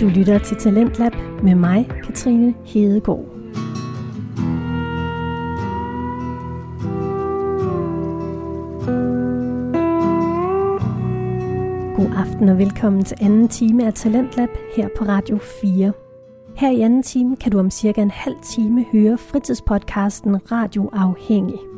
Du lytter til Talentlab med mig, Katrine Hedegaard. God aften og velkommen til anden time af Talentlab her på Radio 4. Her i anden time kan du om cirka en halv time høre fritidspodcasten Radio Afhængig.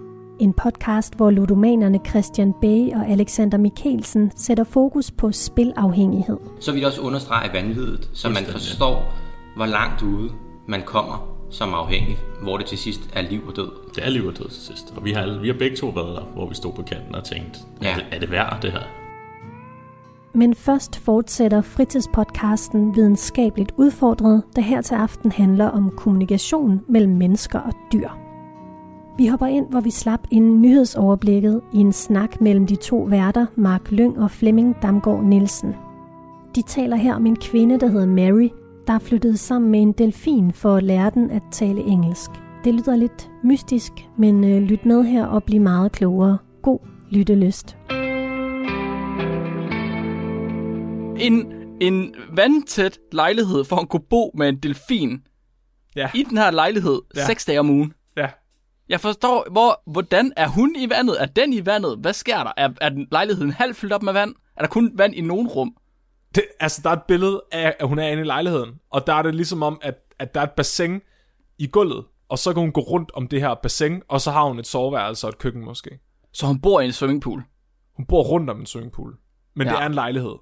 En podcast, hvor ludomanerne Christian Bay og Alexander Mikkelsen sætter fokus på spilafhængighed. Så vil jeg også understrege vanviddet, så man forstår, hvor langt ude man kommer som afhængig, hvor det til sidst er liv og død. Det er liv og død til sidst. Og vi har, vi har begge to været der, hvor vi stod på kanten og tænkt, ja. er, det, er det værd det her? Men først fortsætter fritidspodcasten videnskabeligt udfordret, der her til aften handler om kommunikation mellem mennesker og dyr. Vi hopper ind, hvor vi slap inden nyhedsoverblikket i en snak mellem de to værter, Mark Lyng og Flemming Damgaard Nielsen. De taler her om en kvinde, der hedder Mary, der er flyttet sammen med en delfin for at lære den at tale engelsk. Det lyder lidt mystisk, men øh, lyt med her og bliv meget klogere. God lyttelyst. En, en vandtæt lejlighed, for at kunne bo med en delfin. Ja. I den her lejlighed, ja. seks dage om ugen. Jeg forstår, hvor, hvordan er hun i vandet? Er den i vandet? Hvad sker der? Er, er den lejligheden halvt fyldt op med vand? Er der kun vand i nogen rum? Det, altså, der er et billede af, at hun er inde i lejligheden, og der er det ligesom om, at, at der er et bassin i gulvet, og så kan hun gå rundt om det her bassin, og så har hun et soveværelse og et køkken måske. Så hun bor i en swimmingpool. Hun bor rundt om en swimmingpool, men ja. Det er en lejlighed,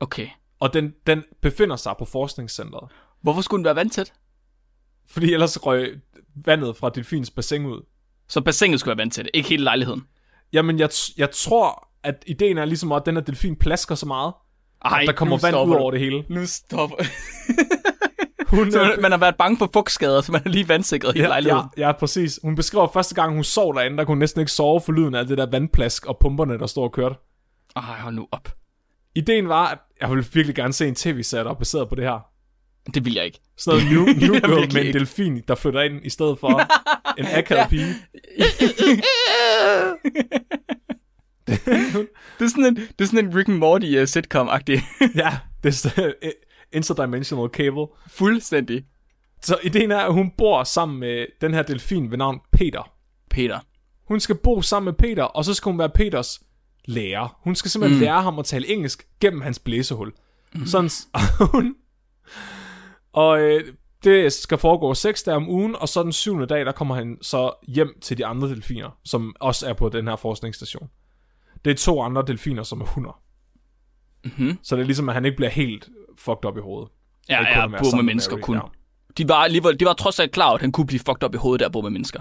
Okay. og den, den befinder sig på forskningscentret. Hvorfor skulle den være vandtæt? Fordi ellers røg vandet fra delfins bassin ud. Så bassinet skulle være vandtæt, ikke hele lejligheden. Jamen, jeg, jeg tror, at ideen er ligesom, at den her delfin plasker så meget, Ej, at der kommer vand ud over det hele. Nu stopper Hun, Så man, har været bange for fugtskader, så man er lige vandsikret i ja, lejligheden. ja, ja, præcis. Hun beskriver første gang, hun sov derinde, der kunne hun næsten ikke sove for lyden af det der vandplask og pumperne, der står og kørte. Ej, hold nu op. Ideen var, at jeg ville virkelig gerne se en tv-serie, der er baseret på det her. Det vil jeg ikke. Sådan noget New, new Girl med en delfin, der flytter ind i stedet for en akavet pige. Det er sådan en, det er sådan en Rick and Morty uh, sitcom-agtig. Ja, det er uh, interdimensional cable. Fuldstændig. Så ideen er, at hun bor sammen med den her delfin ved navn Peter. Peter. Hun skal bo sammen med Peter, og så skal hun være Peters lærer. Hun skal simpelthen mm. lære ham at tale engelsk gennem hans blæsehul. Mm. Sådan, hun, og øh, det skal foregå seks dage om ugen, og så den syvende dag, der kommer han så hjem til de andre delfiner, som også er på den her forskningsstation. Det er to andre delfiner, som er hunder. Mhm. Så det er ligesom, at han ikke bliver helt fucked up i hovedet. Ja, ja, bo med mennesker Mary, kun. Ja. De var, alligevel, de var trods alt klar at han kunne blive fucked op i hovedet der bo med mennesker.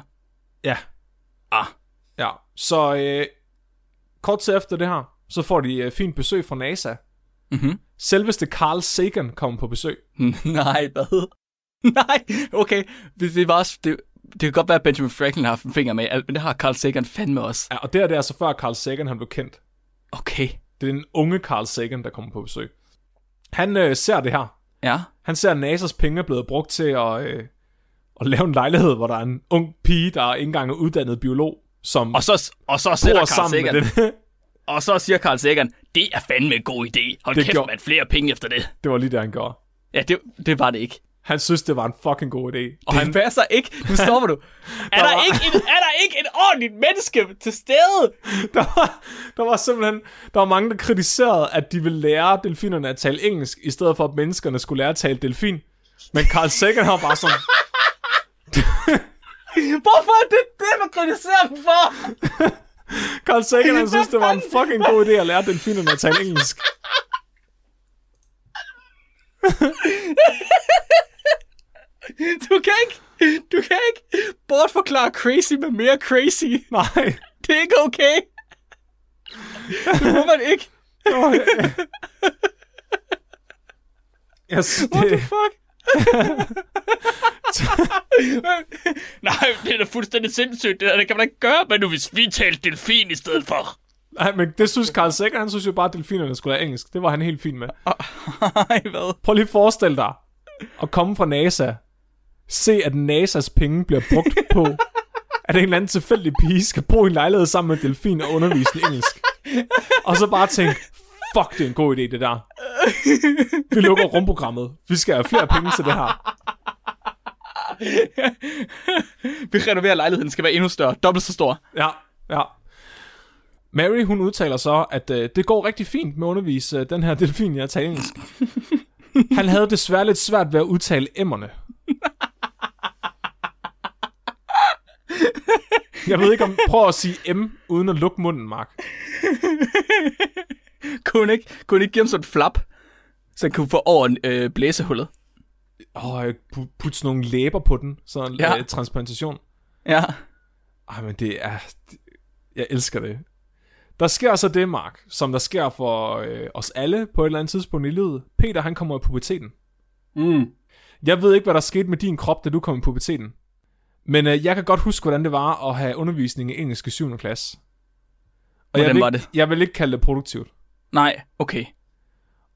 ja. Ah, Ja, så øh, kort tid efter det her, så får de øh, fint besøg fra NASA. Mhm. Selveste Carl Sagan kommer på besøg. nej, hvad? Nej, okay. Det, det var også, det, det kan godt være, at Benjamin Franklin har haft en finger med, men det har Carl Sagan fandme også. Ja, og det er det altså før Carl Sagan han blev kendt. Okay. Det er den unge Carl Sagan, der kommer på besøg. Han øh, ser det her. Ja. Han ser, at NASA's penge er blevet brugt til at, øh, at lave en lejlighed, hvor der er en ung pige, der ikke engang er uddannet biolog, som Og så, og så bor Carl sammen Sagan, med den. og så siger Carl Sagan, det er fandme en god idé. Hold Det det kæft, gjorde- man, flere penge efter det. det var lige det, han gjorde. Ja, det, det var det ikke. Han synes, det var en fucking god idé. Og han passer ikke. Nu stopper du. Er der, var- ikke en, er der ikke et ordentligt menneske til stede? der, var, der var simpelthen der var mange, der kritiserede, at de ville lære delfinerne at tale engelsk, i stedet for at menneskerne skulle lære at tale delfin. Men Carl Sagan har bare sådan, Hvorfor er det det, man kritiserer dem for? Carl Sagan han synes, det var en fucking god idé at lære delfinerne at tale engelsk. Du kan ikke, du kan ikke bortforklare crazy med mere crazy. Nej. Det er ikke okay. Det må man ikke. Jeg synes, What the det, fuck? Nej, det er da fuldstændig sindssygt. Det, der, det kan man ikke gøre, men nu hvis vi talte delfin i stedet for. nej, men det synes Carl Sagan, han synes jo bare, at delfinerne skulle lære engelsk. Det var han helt fint med. Nej, hvad? Prøv lige at forestille dig at komme fra NASA, se at NASA's penge bliver brugt på, at en eller anden tilfældig pige skal bo i en lejlighed sammen med en delfin og undervise den engelsk. Og så bare tænke, fuck, det er en god idé, det der. Vi lukker rumprogrammet. Vi skal have flere penge til det her. Vi renoverer lejligheden, den skal være endnu større, dobbelt så stor. Ja, ja. Mary, hun udtaler så, at øh, det går rigtig fint med at undervise øh, den her delfin i italiensk. Han havde desværre lidt svært ved at udtale emmerne. Jeg ved ikke om... Prøv at sige M, uden at lukke munden, Mark. Kunne hun ikke, kunne hun ikke give ham sådan et flap, så han kunne få over øh, blæsehullet? Åh, oh, putte sådan nogle læber på den. Sådan Ja. ja. øh, transplantation. Ja. Ej, men det er... det- Jeg elsker det. Der sker så det, Mark, som der sker for øh, os alle på et eller andet tidspunkt i livet. Peter, han kommer i puberteten. Mm. Jeg ved ikke, hvad der skete med din krop, da du kom i puberteten. Men øh, jeg kan godt huske, hvordan det var at have undervisning i engelsk i 7. klasse. Og jeg Hvordan vil, var ikke- det? Jeg vil ikke kalde det produktivt. Nej, okay.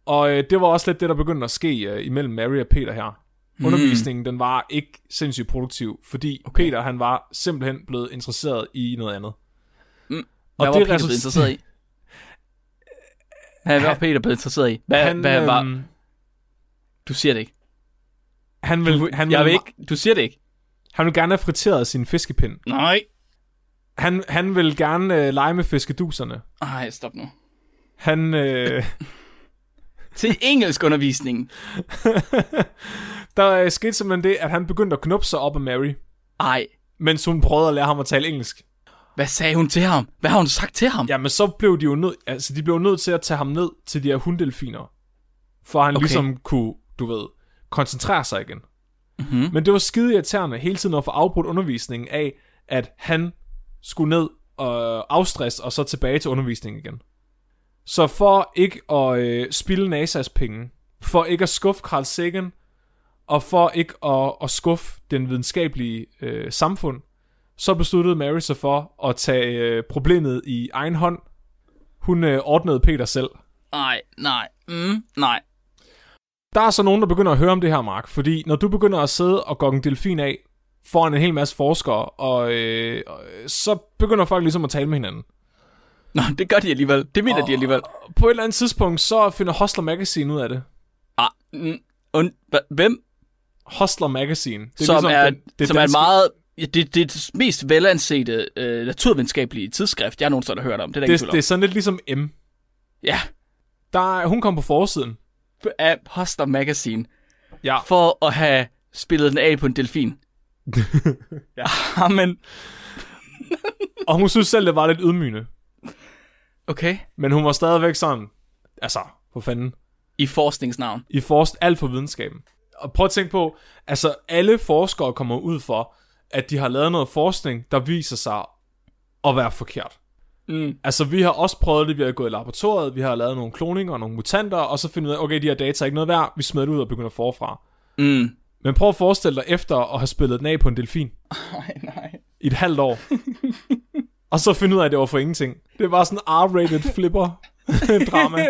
Og øh, det var også lidt det, der begyndte at ske øh, imellem Mary og Peter her. Hmm. Undervisningen, den var ikke sindssygt produktiv, fordi okay. Peter, han var simpelthen blevet interesseret i noget andet. Mm. Og Hvad var det Peter blevet interesseret i? Hvad var Peter blevet interesseret i? Hvad, Han, hvad var... øhm, Du siger det ikke. han, vil, Du, han, jeg vil, vil ikke. Du siger det ikke. han vil gerne have friteret sin fiskepind. Nej. Han, han vil gerne øh, lege med fiskeduserne. Ej, stop nu. Han, øh, Til engelsk undervisning. der øh, skete simpelthen det, at han begyndte at knuppe sig op af Mary, Ej. mens hun prøvede at lære ham at tale engelsk. Hvad sagde hun til ham? Hvad har hun sagt til ham? Jamen, så blev de jo nødt, altså de blev nødt til at tage ham ned til de her hunddelfiner, for han Okay. okay. ligesom kunne, du ved, koncentrere sig igen. Mm-hmm. Men det var skide irriterende hele tiden at få afbrudt undervisningen af, at han skulle ned og afstress, og så tilbage til undervisningen igen. Så for ikke at øh, spilde NASA's penge, for ikke at skuffe Carl Sagan, og for ikke at, at skuffe den videnskabelige øh, samfund, så besluttede Mary sig for at tage øh, problemet i egen hånd. Hun øh, ordnede Peter selv. Nej, nej. Mm, nej. Der er så nogen, der begynder at høre om det her, Mark, fordi når du begynder at sidde og gå en delfin af foran en hel masse forskere, og og, øh, så begynder folk ligesom at tale med hinanden. Nå, det gør de alligevel. Det mener de alligevel. På et eller andet tidspunkt, så finder Hustler Magazine ud af det. Ah, mm, und, hvem? Hustler Magazine. Det som er, den- det som er et meget... Det, det er det mest velansete øh, naturvidenskabelige tidsskrift, jeg nogensinde har hørt om. Det er det, det er sådan lidt ligesom M. Ja, Der, er- hun kom på forsiden. af Hustler Magazine. Ja, For at have spillet den af på en delfin. ja. Amen. og hun synes selv, det var lidt ydmygende. Okay. Men hun var stadigvæk sådan, altså, for fanden, I forskningsnavn. i forst alt for videnskaben. Og prøv at tænke på, altså alle forskere kommer ud for, at de har lavet noget forskning, der viser sig at være forkert. Mm. Altså vi har også prøvet det, vi har gået i laboratoriet, vi har lavet nogle kloninger og nogle mutanter, og så finder vi ud af, okay, de her data er ikke noget værd, vi smider det ud og begynder forfra. Mm. Men prøv at forestille dig efter at have spillet den af på en delfin Nej, nej. i et halvt år. og så finde ud af, at det var for ingenting. Det var sådan en R-rated flipper drama.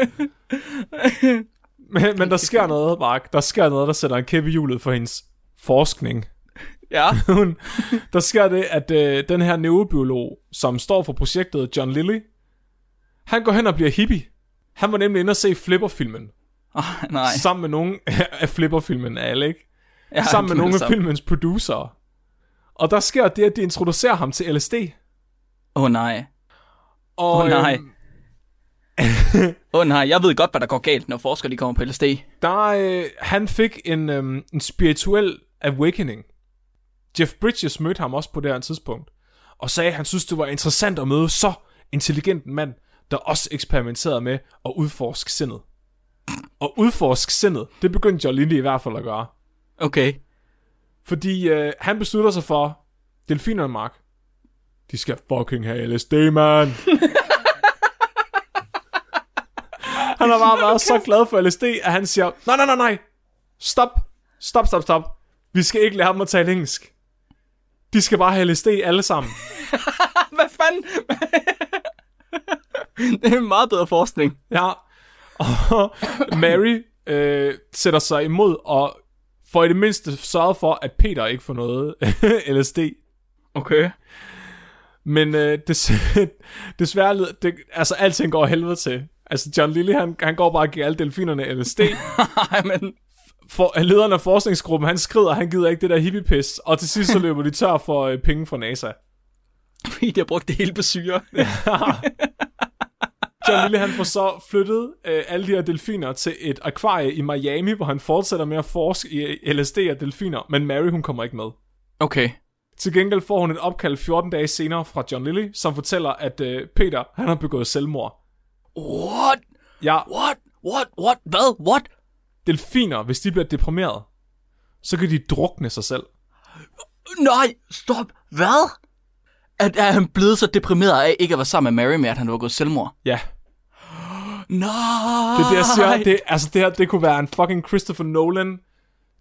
men, men der sker noget, Mark. Der sker noget, der sætter en kæppe i hjulet for hendes forskning. Ja. Hun, der sker det, at øh, den her neurobiolog, som står for projektet, John Lilly, han går hen og bliver hippie. Han var nemlig inde og se Flipper-filmen. Oh, nej. Sammen med nogle af Flipper-filmen, alle, ikke? Ja, sammen med nogle af filmens producer. Og der sker det, at de introducerer ham til LSD. Åh oh, nej. Åh, nej. øhm, Åh oh, nej, jeg ved godt, hvad der går galt, når forskere de kommer på LSD. der, øh, han fik en, øhm, en spirituel awakening. Jeff Bridges mødte ham også på det her tidspunkt. Og sagde, at han synes, det var interessant at møde så intelligent en mand, der også eksperimenterede med at udforske sindet. Og udforske sindet, det begyndte John Lindy i hvert fald at gøre. Okay. Fordi øh, han beslutter sig for, delfinerne, Mark, de skal fucking have LSD, man. han har bare været så glad for LSD, at han siger, nej, nej, nej, nej, stop, stop, stop, stop. Vi skal ikke lære dem at tale engelsk. De skal bare have LSD alle sammen. Hvad fanden? det er en meget bedre forskning. Ja. Og Mary øh, sætter sig imod og for i det mindste sørget for, at Peter ikke får noget LSD. Okay. Men øh, des, desværre, det, altså alting går helvede til. Altså, John Lilly, han, han går bare og giver alle delfinerne LSD. Nej, men... For, lederen af forskningsgruppen, han skrider, han gider ikke det der hippie-pis. Og til sidst så løber de tør for øh, penge fra NASA. Fordi de har brugt det hele på syre. John Lilly, han får så flyttet øh, alle de her delfiner til et akvarie i Miami, hvor han fortsætter med at forske i LSD og delfiner. Men Mary, hun kommer ikke med. Okay. Til gengæld får hun et opkald 14 dage senere fra John Lilly, som fortæller, at øh, Peter, han har begået selvmord. What? Ja, What? What? What? Hvad? What? delfiner, hvis de bliver deprimeret, så kan de drukne sig selv. Nej, stop. Hvad? At er han blevet så deprimeret af ikke at være sammen med Mary med, at han var gået selvmord? Ja, Nej. det er det, jeg siger. Det, altså, det her, det kunne være en fucking Christopher Nolan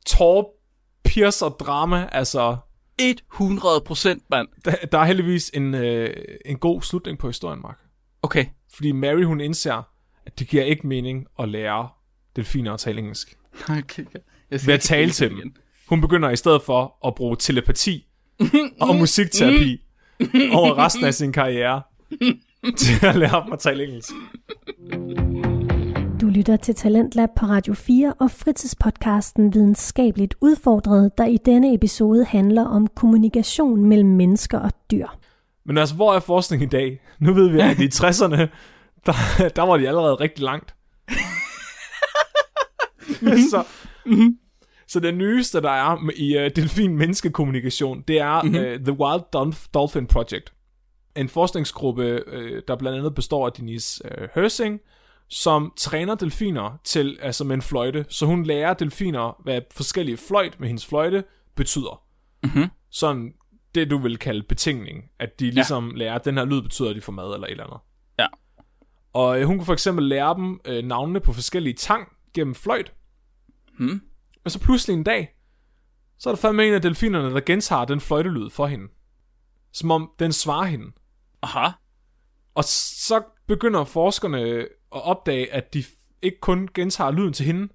tår piercer drama. Altså, 100 procent, mand. der, der er heldigvis en, øh, en god slutning på historien, Mark. Okay. Fordi Mary, hun indser, at det giver ikke mening at lære delfiner at tale engelsk. okay. Jeg Ved at tale til dem. Hun begynder i stedet for at bruge telepati og musikterapi over resten af sin karriere til at lære dem at tale engelsk. Du lytter til Talentlab på Radio 4 og fritidspodcasten Videnskabeligt Udfordret, der i denne episode handler om kommunikation mellem mennesker og dyr. Men altså, hvor er forskning i dag? Nu ved vi, at i 60'erne, der, der var de allerede rigtig langt. så, så det nyeste, der er i uh, delfin-menneskekommunikation, det er mm-hmm. uh, The Wild Dolph- Dolphin Project. En forskningsgruppe, uh, der blandt andet består af Denise uh, Hersing, som træner delfiner til, altså med en fløjte. Så hun lærer delfiner, hvad forskellige fløjt med hendes fløjte betyder. Mhm. Sådan det, du vil kalde betingning. At de ligesom ja. lærer, at den her lyd betyder, at de får mad eller et eller andet. Ja. Og øh, hun kunne for eksempel lære dem øh, navnene på forskellige tang gennem fløjt. Hmm. Men så pludselig en dag, så er der fandme en af delfinerne, der gentager den fløjtelyd for hende. Som om den svarer hende. Aha. Og så begynder forskerne at opdage, at de ikke kun gentager lyden til hende,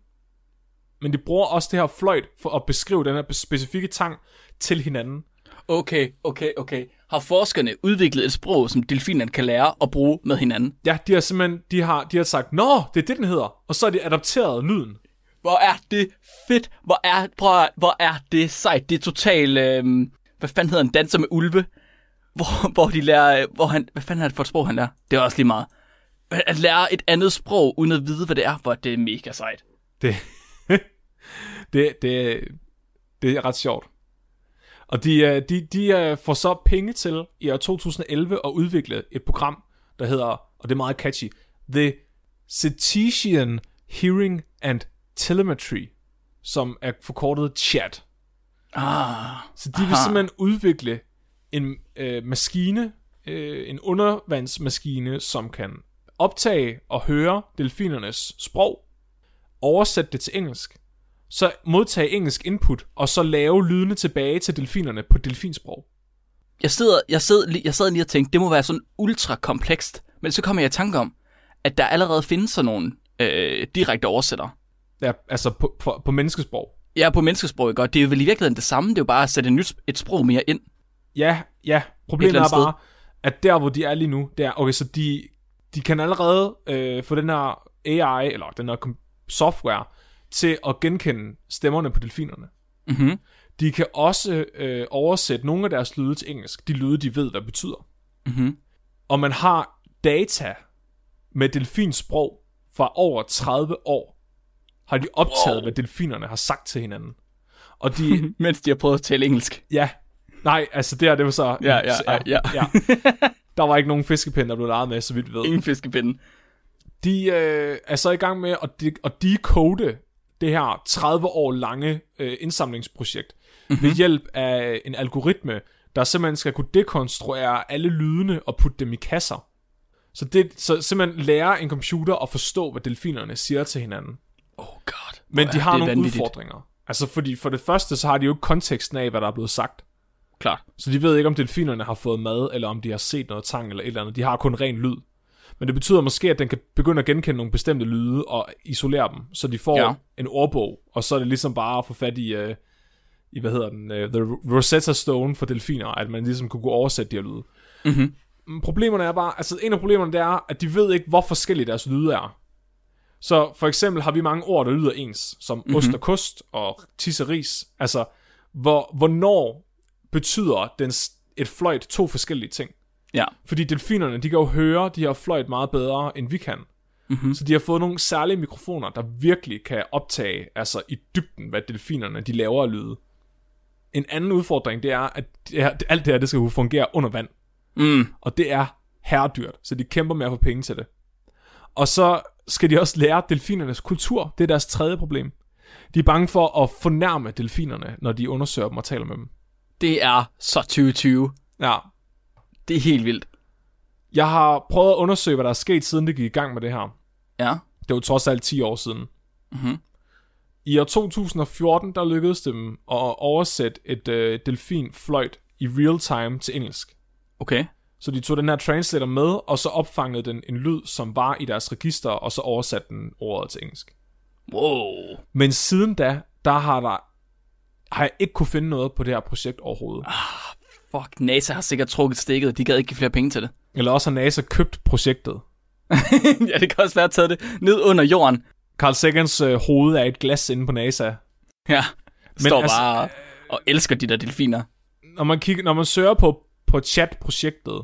men de bruger også det her fløjt for at beskrive den her specifikke tang til hinanden. Okay, okay, okay. Har forskerne udviklet et sprog, som delfinerne kan lære at bruge med hinanden? Ja, de har simpelthen de har, de har sagt, Nå, det er det, den hedder. Og så har de adopteret lyden. Hvor er det fedt. Hvor er, prøv, hvor er det sejt. Det er totalt... Øh, hvad fanden hedder en danser med ulve? Hvor, hvor de lærer... Hvor han, hvad fanden er det for et sprog, han lærer? Det er også lige meget. At lære et andet sprog, uden at vide, hvad det er, hvor det er mega sejt. Det, det, det, det er ret sjovt. Og de, øh, de, de øh, får så penge til i år 2011 at udvikle et program, der hedder, og det er meget catchy, The Cetacean Hearing and Telemetry, som er forkortet CHAT. Ah, Så de vil Aha. simpelthen udvikle en øh, maskine, øh, en undervandsmaskine, som kan optage og høre delfinernes sprog, oversætte det til engelsk, så modtage engelsk input, og så lave lydene tilbage til delfinerne på delfinsprog. jeg, sidder, jeg, sidder, jeg sad lige og tænkte, det må være sådan ultra komplekst. Men så kommer jeg i tanke om, at der allerede findes sådan nogle øh, direkte oversættere. Ja, altså på, på, på menneskesprog. Ja, på menneskesprog? Og det er vel i virkeligheden det samme. Det er jo bare at sætte et, nyt, et sprog mere ind. Ja, ja. Problemet er bare, at der hvor de er lige nu, det er, okay, så de, de kan allerede øh, få den her AI, eller den her software, til at genkende stemmerne på delfinerne. Mhm. De kan også øh, oversætte nogle af deres lyde til engelsk. De lyde, de ved, hvad betyder. Mhm. Og man har data med delfinsprog fra over 30 år. Har de optaget, Wow. hvad delfinerne har sagt til hinanden. Og de, Mens de har prøvet at tale engelsk. ja, nej, altså det her, det var så... Ja, ja, ja, ja. ja. Der var ikke nogen fiskepinde, der blev lejet med, så vidt vi ved. Ingen fiskepinde. De øh, er så i gang med at, de- at decode det her 30 år lange øh, indsamlingsprojekt mm-hmm. ved hjælp af en algoritme, der simpelthen skal kunne dekonstruere alle lydene og putte dem i kasser. Så, det, så simpelthen lære en computer at forstå, hvad delfinerne siger til hinanden. Oh god. Men de har nogle vanvittigt. udfordringer. Altså fordi for det første, så har de jo ikke konteksten af, hvad der er blevet sagt. Klart. Så de ved ikke, om delfinerne har fået mad, eller om de har set noget tang eller et eller andet. De har kun ren lyd. Men det betyder måske, at den kan begynde at genkende nogle bestemte lyde og isolere dem, så de får Ja. en ordbog, og så er det ligesom bare at få fat i, uh, i hvad hedder den, uh, The Rosetta Stone for delfiner, at man ligesom kunne gå oversætte de her lyde. Mhm. problemerne er bare, altså en af problemerne det er, at de ved ikke, hvor forskellige deres lyde er. Så for eksempel har vi mange ord, der lyder ens, som mm-hmm. ost og kost og tisseris. Altså, hvor, hvornår betyder den, et fløjt to forskellige ting? Ja. Fordi delfinerne, de kan jo høre de her fløjt meget bedre, end vi kan. Mm-hmm. Så de har fået nogle særlige mikrofoner, der virkelig kan optage, altså i dybden, hvad delfinerne de laver af lyde. En anden udfordring, det er, at det her, alt det her, det skal jo fungere under vand. Mm. Og det er herredyrt, så de kæmper med at få penge til det. Og så skal de også lære delfinernes kultur. Det er deres tredje problem. De er bange for at fornærme delfinerne, når de undersøger dem og taler med dem. Det er så 2020. Ja. Det er helt vildt. Jeg har prøvet at undersøge, hvad der er sket, siden det gik i gang med det her. Ja. Det var trods alt 10 år siden. Mhm. I år 2014, der lykkedes det dem at oversætte et øh, delfinfløjt i real time til engelsk. Okay. Så de tog den her translator med, og så opfangede den en lyd, som var i deres register, og så oversatte den ordet til engelsk. Wow. Men siden da, der har der har jeg ikke kunne finde noget på det her projekt overhovedet. Fuck, NASA har sikkert trukket stikket, og de gad ikke give flere penge til det. Eller også har NASA købt projektet. ja, det kan også være at tage det ned under jorden. Carl Sagans øh, hoved er et glas inde på NASA. Ja, Men står altså- bare og elsker de der delfiner. Når man, kigger, når man søger på, på chat-projektet,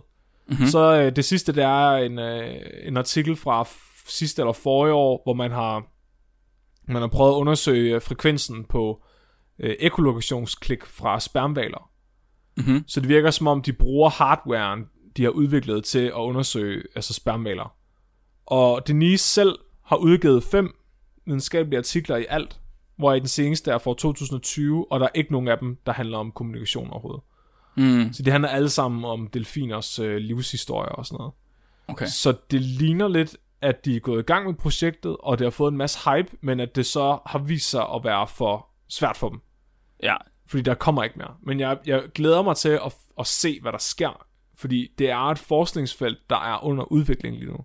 mm-hmm. så øh, det sidste, det er en, øh, en artikel fra sidste eller forrige år, hvor man har, man har prøvet at undersøge frekvensen på øh, ekolokationsklik fra spermvaler. Mhm. Så det virker som om, de bruger hardwaren, de har udviklet til at undersøge altså spermvaler. Og Denise selv har udgivet fem videnskabelige artikler i alt, hvor i den seneste er fra 2020, og der er ikke nogen af dem, der handler om kommunikation overhovedet. Mm, Så de handler alle sammen om delfiners øh, livshistorie og sådan noget. okay. Så det ligner lidt, at de er gået i gang med projektet, og det har fået en masse hype, men at det så har vist sig at være for svært for dem. Ja, Fordi der kommer ikke mere. Men jeg, jeg glæder mig til at, at se, hvad der sker. Fordi det er et forskningsfelt, der er under udvikling lige nu.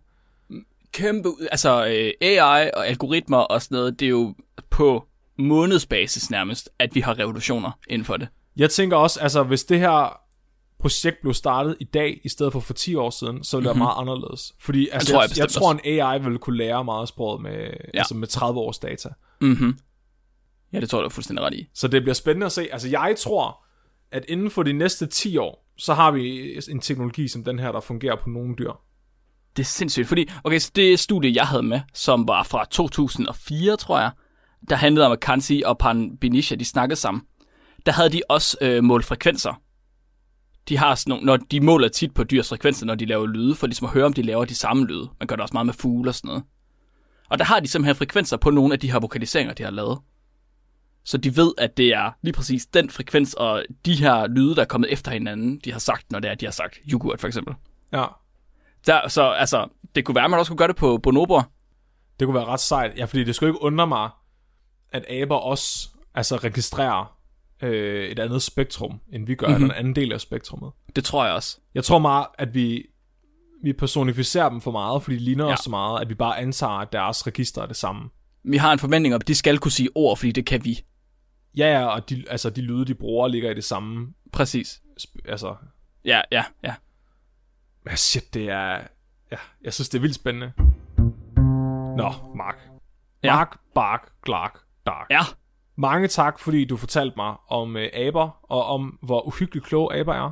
kæmpe, altså øh, AI og algoritmer og sådan noget, det er jo på månedsbasis nærmest, at vi har revolutioner inden for det. Jeg tænker også, altså hvis det her projekt blev startet i dag, i stedet for for 10 år siden, så ville det være meget anderledes. Fordi altså, tror jeg, jeg jeg, jeg bestemt tror, en AI ville kunne lære meget sproget med, ja. altså med 30 års data. Mhm. Ja, det tror jeg, du er fuldstændig ret i. Så det bliver spændende at se. Altså jeg tror, at inden for de næste 10 år, så har vi en teknologi som den her, der fungerer på nogle dyr. Det er sindssygt, fordi, okay, så det studie, jeg havde med, som var fra 2004, tror jeg, der handlede om, at Kansi og Pan Benisha, de snakkede sammen. Der havde de også øh, målt frekvenser. De har sådan nogle, når de måler tit på dyrs frekvenser, når de laver lyde, for ligesom at høre, om de laver de samme lyde. Man gør det også meget med fugle og sådan noget. Og der har de simpelthen frekvenser på nogle af de her vokaliseringer, de har lavet. Så de ved, at det er lige præcis den frekvens og de her lyde, der er kommet efter hinanden, de har sagt, når det er, de har sagt yoghurt for eksempel. Ja, Der, så altså, det kunne være, at man også kunne gøre det på bonobor. det kunne være ret sejt. Ja, fordi det skulle ikke undre mig, at aber også altså, registrerer øh, et andet spektrum, end vi gør, mm-hmm. eller en anden del af spektrummet. Det tror jeg også. Jeg tror meget, at vi, vi personificerer dem for meget, fordi de ligner. Ja. os så meget, at vi bare antager, at deres register er det samme. Vi har en forventning om, at de skal kunne sige ord, fordi det kan vi. Ja, ja, og de, altså, de lyde, de bruger, ligger i det samme. Præcis. Altså, Ja, ja, ja. ja, shit, det er... Ja, jeg synes, det er vildt spændende. Nå, Mark. Ja. Mark, Bark, Clark, Dark. Ja, Mange tak, fordi du fortalte mig om øh, aber, og om hvor uhyggeligt kloge aber er.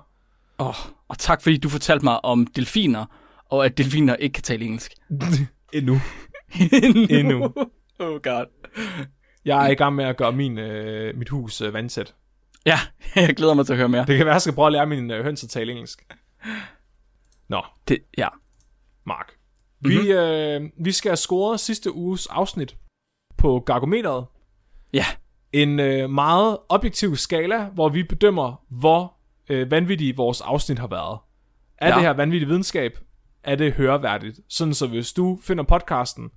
oh, og tak fordi du fortalte mig om delfiner, og at delfiner ikke kan tale engelsk. Endnu. Endnu. Oh god. Jeg er i gang med at gøre min, øh, mit hus øh, vandsæt. Ja, jeg glæder mig til at høre mere. Det kan være, jeg skal prøve at lære mine øh, høns at tale engelsk. Nå, Det, ja. Mark. Vi, Mhm. øh, vi skal have scoret sidste uges afsnit på Gargometeret. Ja, En øh, meget objektiv skala, hvor vi bedømmer, hvor øh, vanvittige vores afsnit har været. Er Ja. det her vanvittig videnskab? Er det høreværdigt? Sådan så hvis du finder podcasten,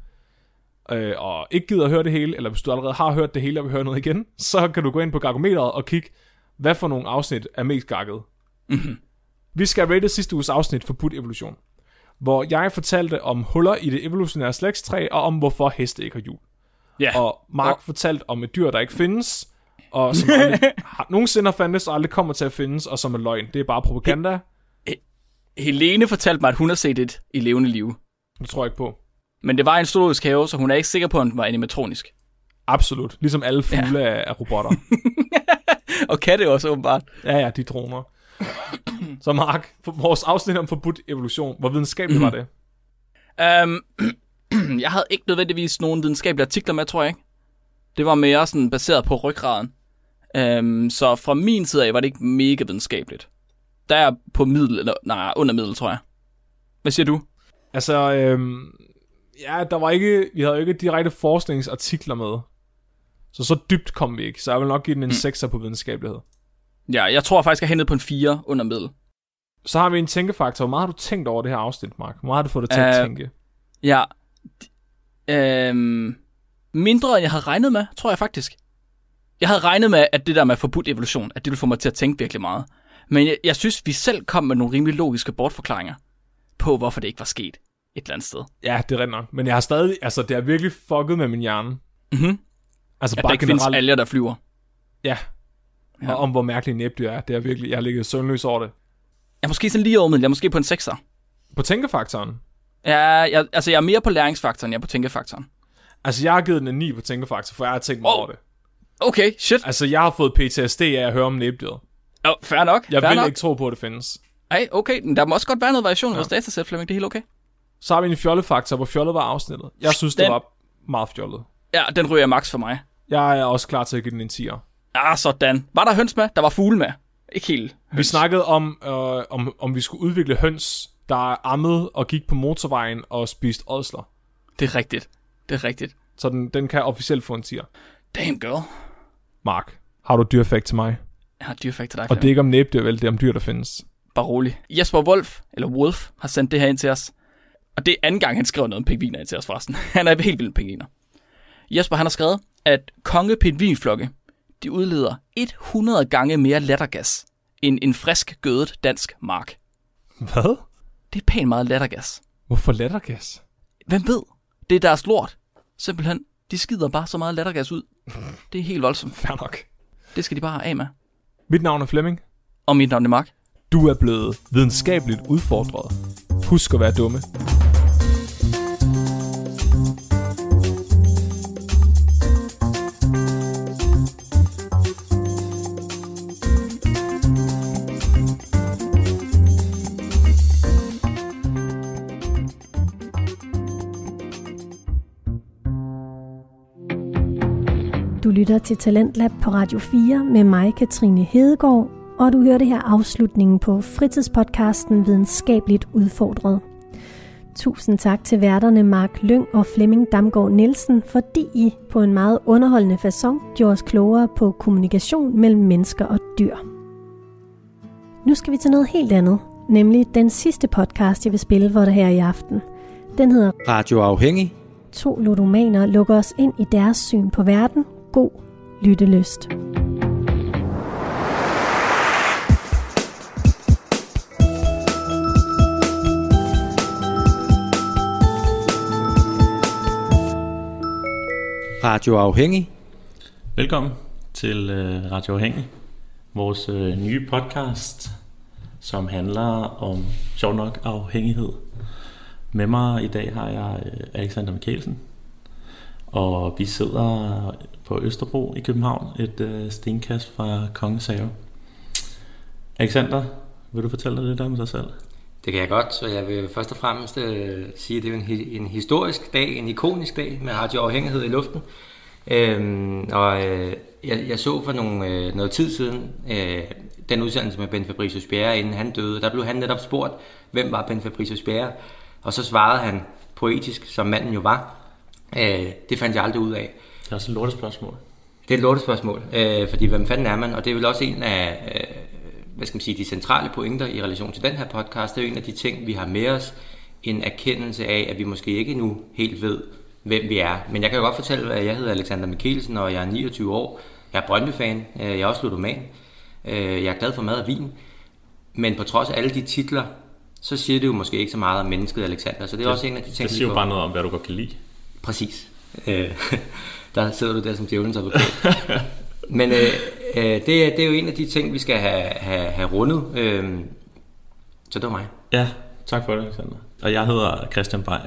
øh, og ikke gider at høre det hele, eller hvis du allerede har hørt det hele og vil høre noget igen, så kan du gå ind på Gargometeret og kigge, hvad for nogle afsnit er mest gakket. Mhm. Vi skal rate sidste uges afsnit Forbudt Evolution, hvor jeg fortalte om huller i det evolutionære slægtstræ, og om hvorfor heste ikke har hjul. ja. Og Mark Og- fortalte om et dyr, der ikke findes, og som aldrig har, nogensinde har fandtes, og aldrig kommer til at findes, og som er løgn. Det er bare propaganda. Helene fortalte mig, at hun har set et i levende liv. Det tror jeg ikke på. Men det var en zoologisk have, så hun er ikke sikker på, at den var animatronisk. Absolut. Ligesom alle fugle ja. er, er robotter. Og katte også, åbenbart. ja, ja, de er droner. Så Mark, vores afsnit om forbudt evolution, hvor videnskabeligt var det? Um, jeg havde ikke nødvendigvis nogen videnskabelige artikler med, tror jeg ikke. Det var mere sådan baseret på ryggraden. Um, så fra min side af var det ikke mega videnskabeligt. Der er på middel, eller nej, under middel, tror jeg. Hvad siger du? Altså, øhm, ja, der var ikke, vi havde jo ikke direkte forskningsartikler med. Så så dybt kom vi ikke, så jeg vil nok give den en 6'er på videnskabelighed. Ja, jeg tror faktisk, jeg hentede på en 4 under middel. Så har vi en tænkefaktor. Hvor meget har du tænkt over det her afsnit, Mark? Hvor meget har du fået dig til at Øh, tænke? Ja. Øhm, mindre end jeg havde regnet med, tror jeg faktisk. Jeg havde regnet med, at det der med forbudt evolution, at det ville få mig til at tænke virkelig meget. Men jeg, jeg synes, vi selv kom med nogle rimelig logiske bortforklaringer på, hvorfor det ikke var sket et eller andet sted. Ja, det er rigtigt nok. Men jeg har stadig, altså det har virkelig fucket med min hjerne. Mhm. Altså At der ikke findes alger, der flyver. Ja. Ja. ja. Og om hvor mærkelige næbdyr er. Det er virkelig, jeg har ligget søvnløs over det. Jeg er måske sådan lige over. Jeg er måske på en 6'er. På tænkefaktoren. Ja, jeg, altså jeg er mere på læringsfaktoren, jeg er på tænkefaktoren. Altså jeg har givet den en 9 på tænkefaktor, for jeg har tænkt mig Oh. over det. Okay, shit. Altså jeg har fået PTSD af at høre om næbdyret. Oh, fair nok. Jeg fair vil nok. ikke tro på, at det findes. Ej, okay, der må også godt være noget variation i vores datasæt, Flemming. Det er helt okay. Så har vi en fjollefaktor, hvor fjollet var afsnittet. Jeg synes, det Den- var meget fjollet. Ja, den ryger max for mig. Jeg er også klar til at give den en 10'er. Ah, sådan. Var der høns med? Der var fugle med. Ikke helt. Vi snakkede om, øh, om, om vi skulle udvikle høns, der ammede og gik på motorvejen og spiste ådsler. Det er rigtigt. Det er rigtigt. Så den, den kan officielt få en 10'er. Damn girl. Mark, har du dyrfakt til mig? Jeg har dyrfakt til dig, Og det er ikke om næbdyr, vel? Det er om dyr, der findes. Bare rolig. Jesper Wolf, eller Wolf, har sendt det her ind til os. Og det er anden gang, han skriver noget om pingviner til os forresten. Han er helt vild med pingviner. Jesper, han har skrevet, at kongepingvinflokke, de udleder 100 gange mere lattergas end en frisk gødet dansk mark. Hvad? Det er pænt meget lattergas. Hvorfor lattergas? Hvem ved? Det er deres lort. Simpelthen. De skider bare så meget lattergas ud. Det er helt voldsomt. Fair nok. Det skal de bare af med. Mit navn er Flemming. Og mit navn er Mark. Du er blevet videnskabeligt udfordret. Husk at være dumme. Lytter til Talentlab på Radio 4 med mig, Katrine Hedegaard, og du hørte her afslutningen på fritidspodcasten Videnskabeligt Udfordret. Tusind tak til værterne Mark Lyng og Flemming Damgaard Nielsen, fordi I på en meget underholdende façon gjorde os klogere på kommunikation mellem mennesker og dyr. Nu skal vi til noget helt andet, nemlig den sidste podcast, jeg vil spille for dig her i aften. Den hedder Radioafhængig. To ludomaner lukker os ind i deres syn på verden. God lyttelyst. Radioafhængig. Velkommen til øh, Radio Afhængig, vores øh, nye podcast, som handler om sjov nok afhængighed. Med mig i dag har jeg øh, Alexander Mikkelsen, og vi sidder på Østerbro i København, et øh, stenkast fra Kongens Have. Alexander, vil du fortælle lidt om dig selv? Det kan jeg godt, så jeg vil først og fremmest øh, sige, at det er en, en historisk dag, en ikonisk dag med radioafhængighed i luften. Øhm, og øh, jeg, jeg så for nogle, øh, noget tid siden øh, den udsendelse med Ben Fabricius Bjerre, inden han døde. Der blev han netop spurgt, hvem var Ben Fabricius Bjerre? Og så svarede han poetisk, som manden jo var. Øh, det fandt jeg aldrig ud af. Det er også et lortespørgsmål. Det er et lortespørgsmål, øh, fordi hvem fanden er man? Og det er vel også en af, øh, hvad skal man sige, de centrale pointer i relation til den her podcast. Det er jo en af de ting, vi har med os. En erkendelse af, at vi måske ikke nu helt ved, hvem vi er. Men jeg kan jo godt fortælle, at jeg hedder Alexander Mikkelsen, og jeg er 29 år. Jeg er Brøndby-fan. Øh, Jeg er også ludoman. Øh, Jeg er glad for mad og vin. Men på trods af alle de titler, så siger det jo måske ikke så meget om mennesket Alexander. Så det er også en af de ting, Det siger jo bare noget om, hvad du godt kan lide. Præcis. Øh, der sidder du der som djævelens advokat. Men øh, øh, det, er, det er jo en af de ting, vi skal have, have, have rundet. Øh, så det var mig. Ja, tak for det, Alexander. Og jeg hedder Christian Bay,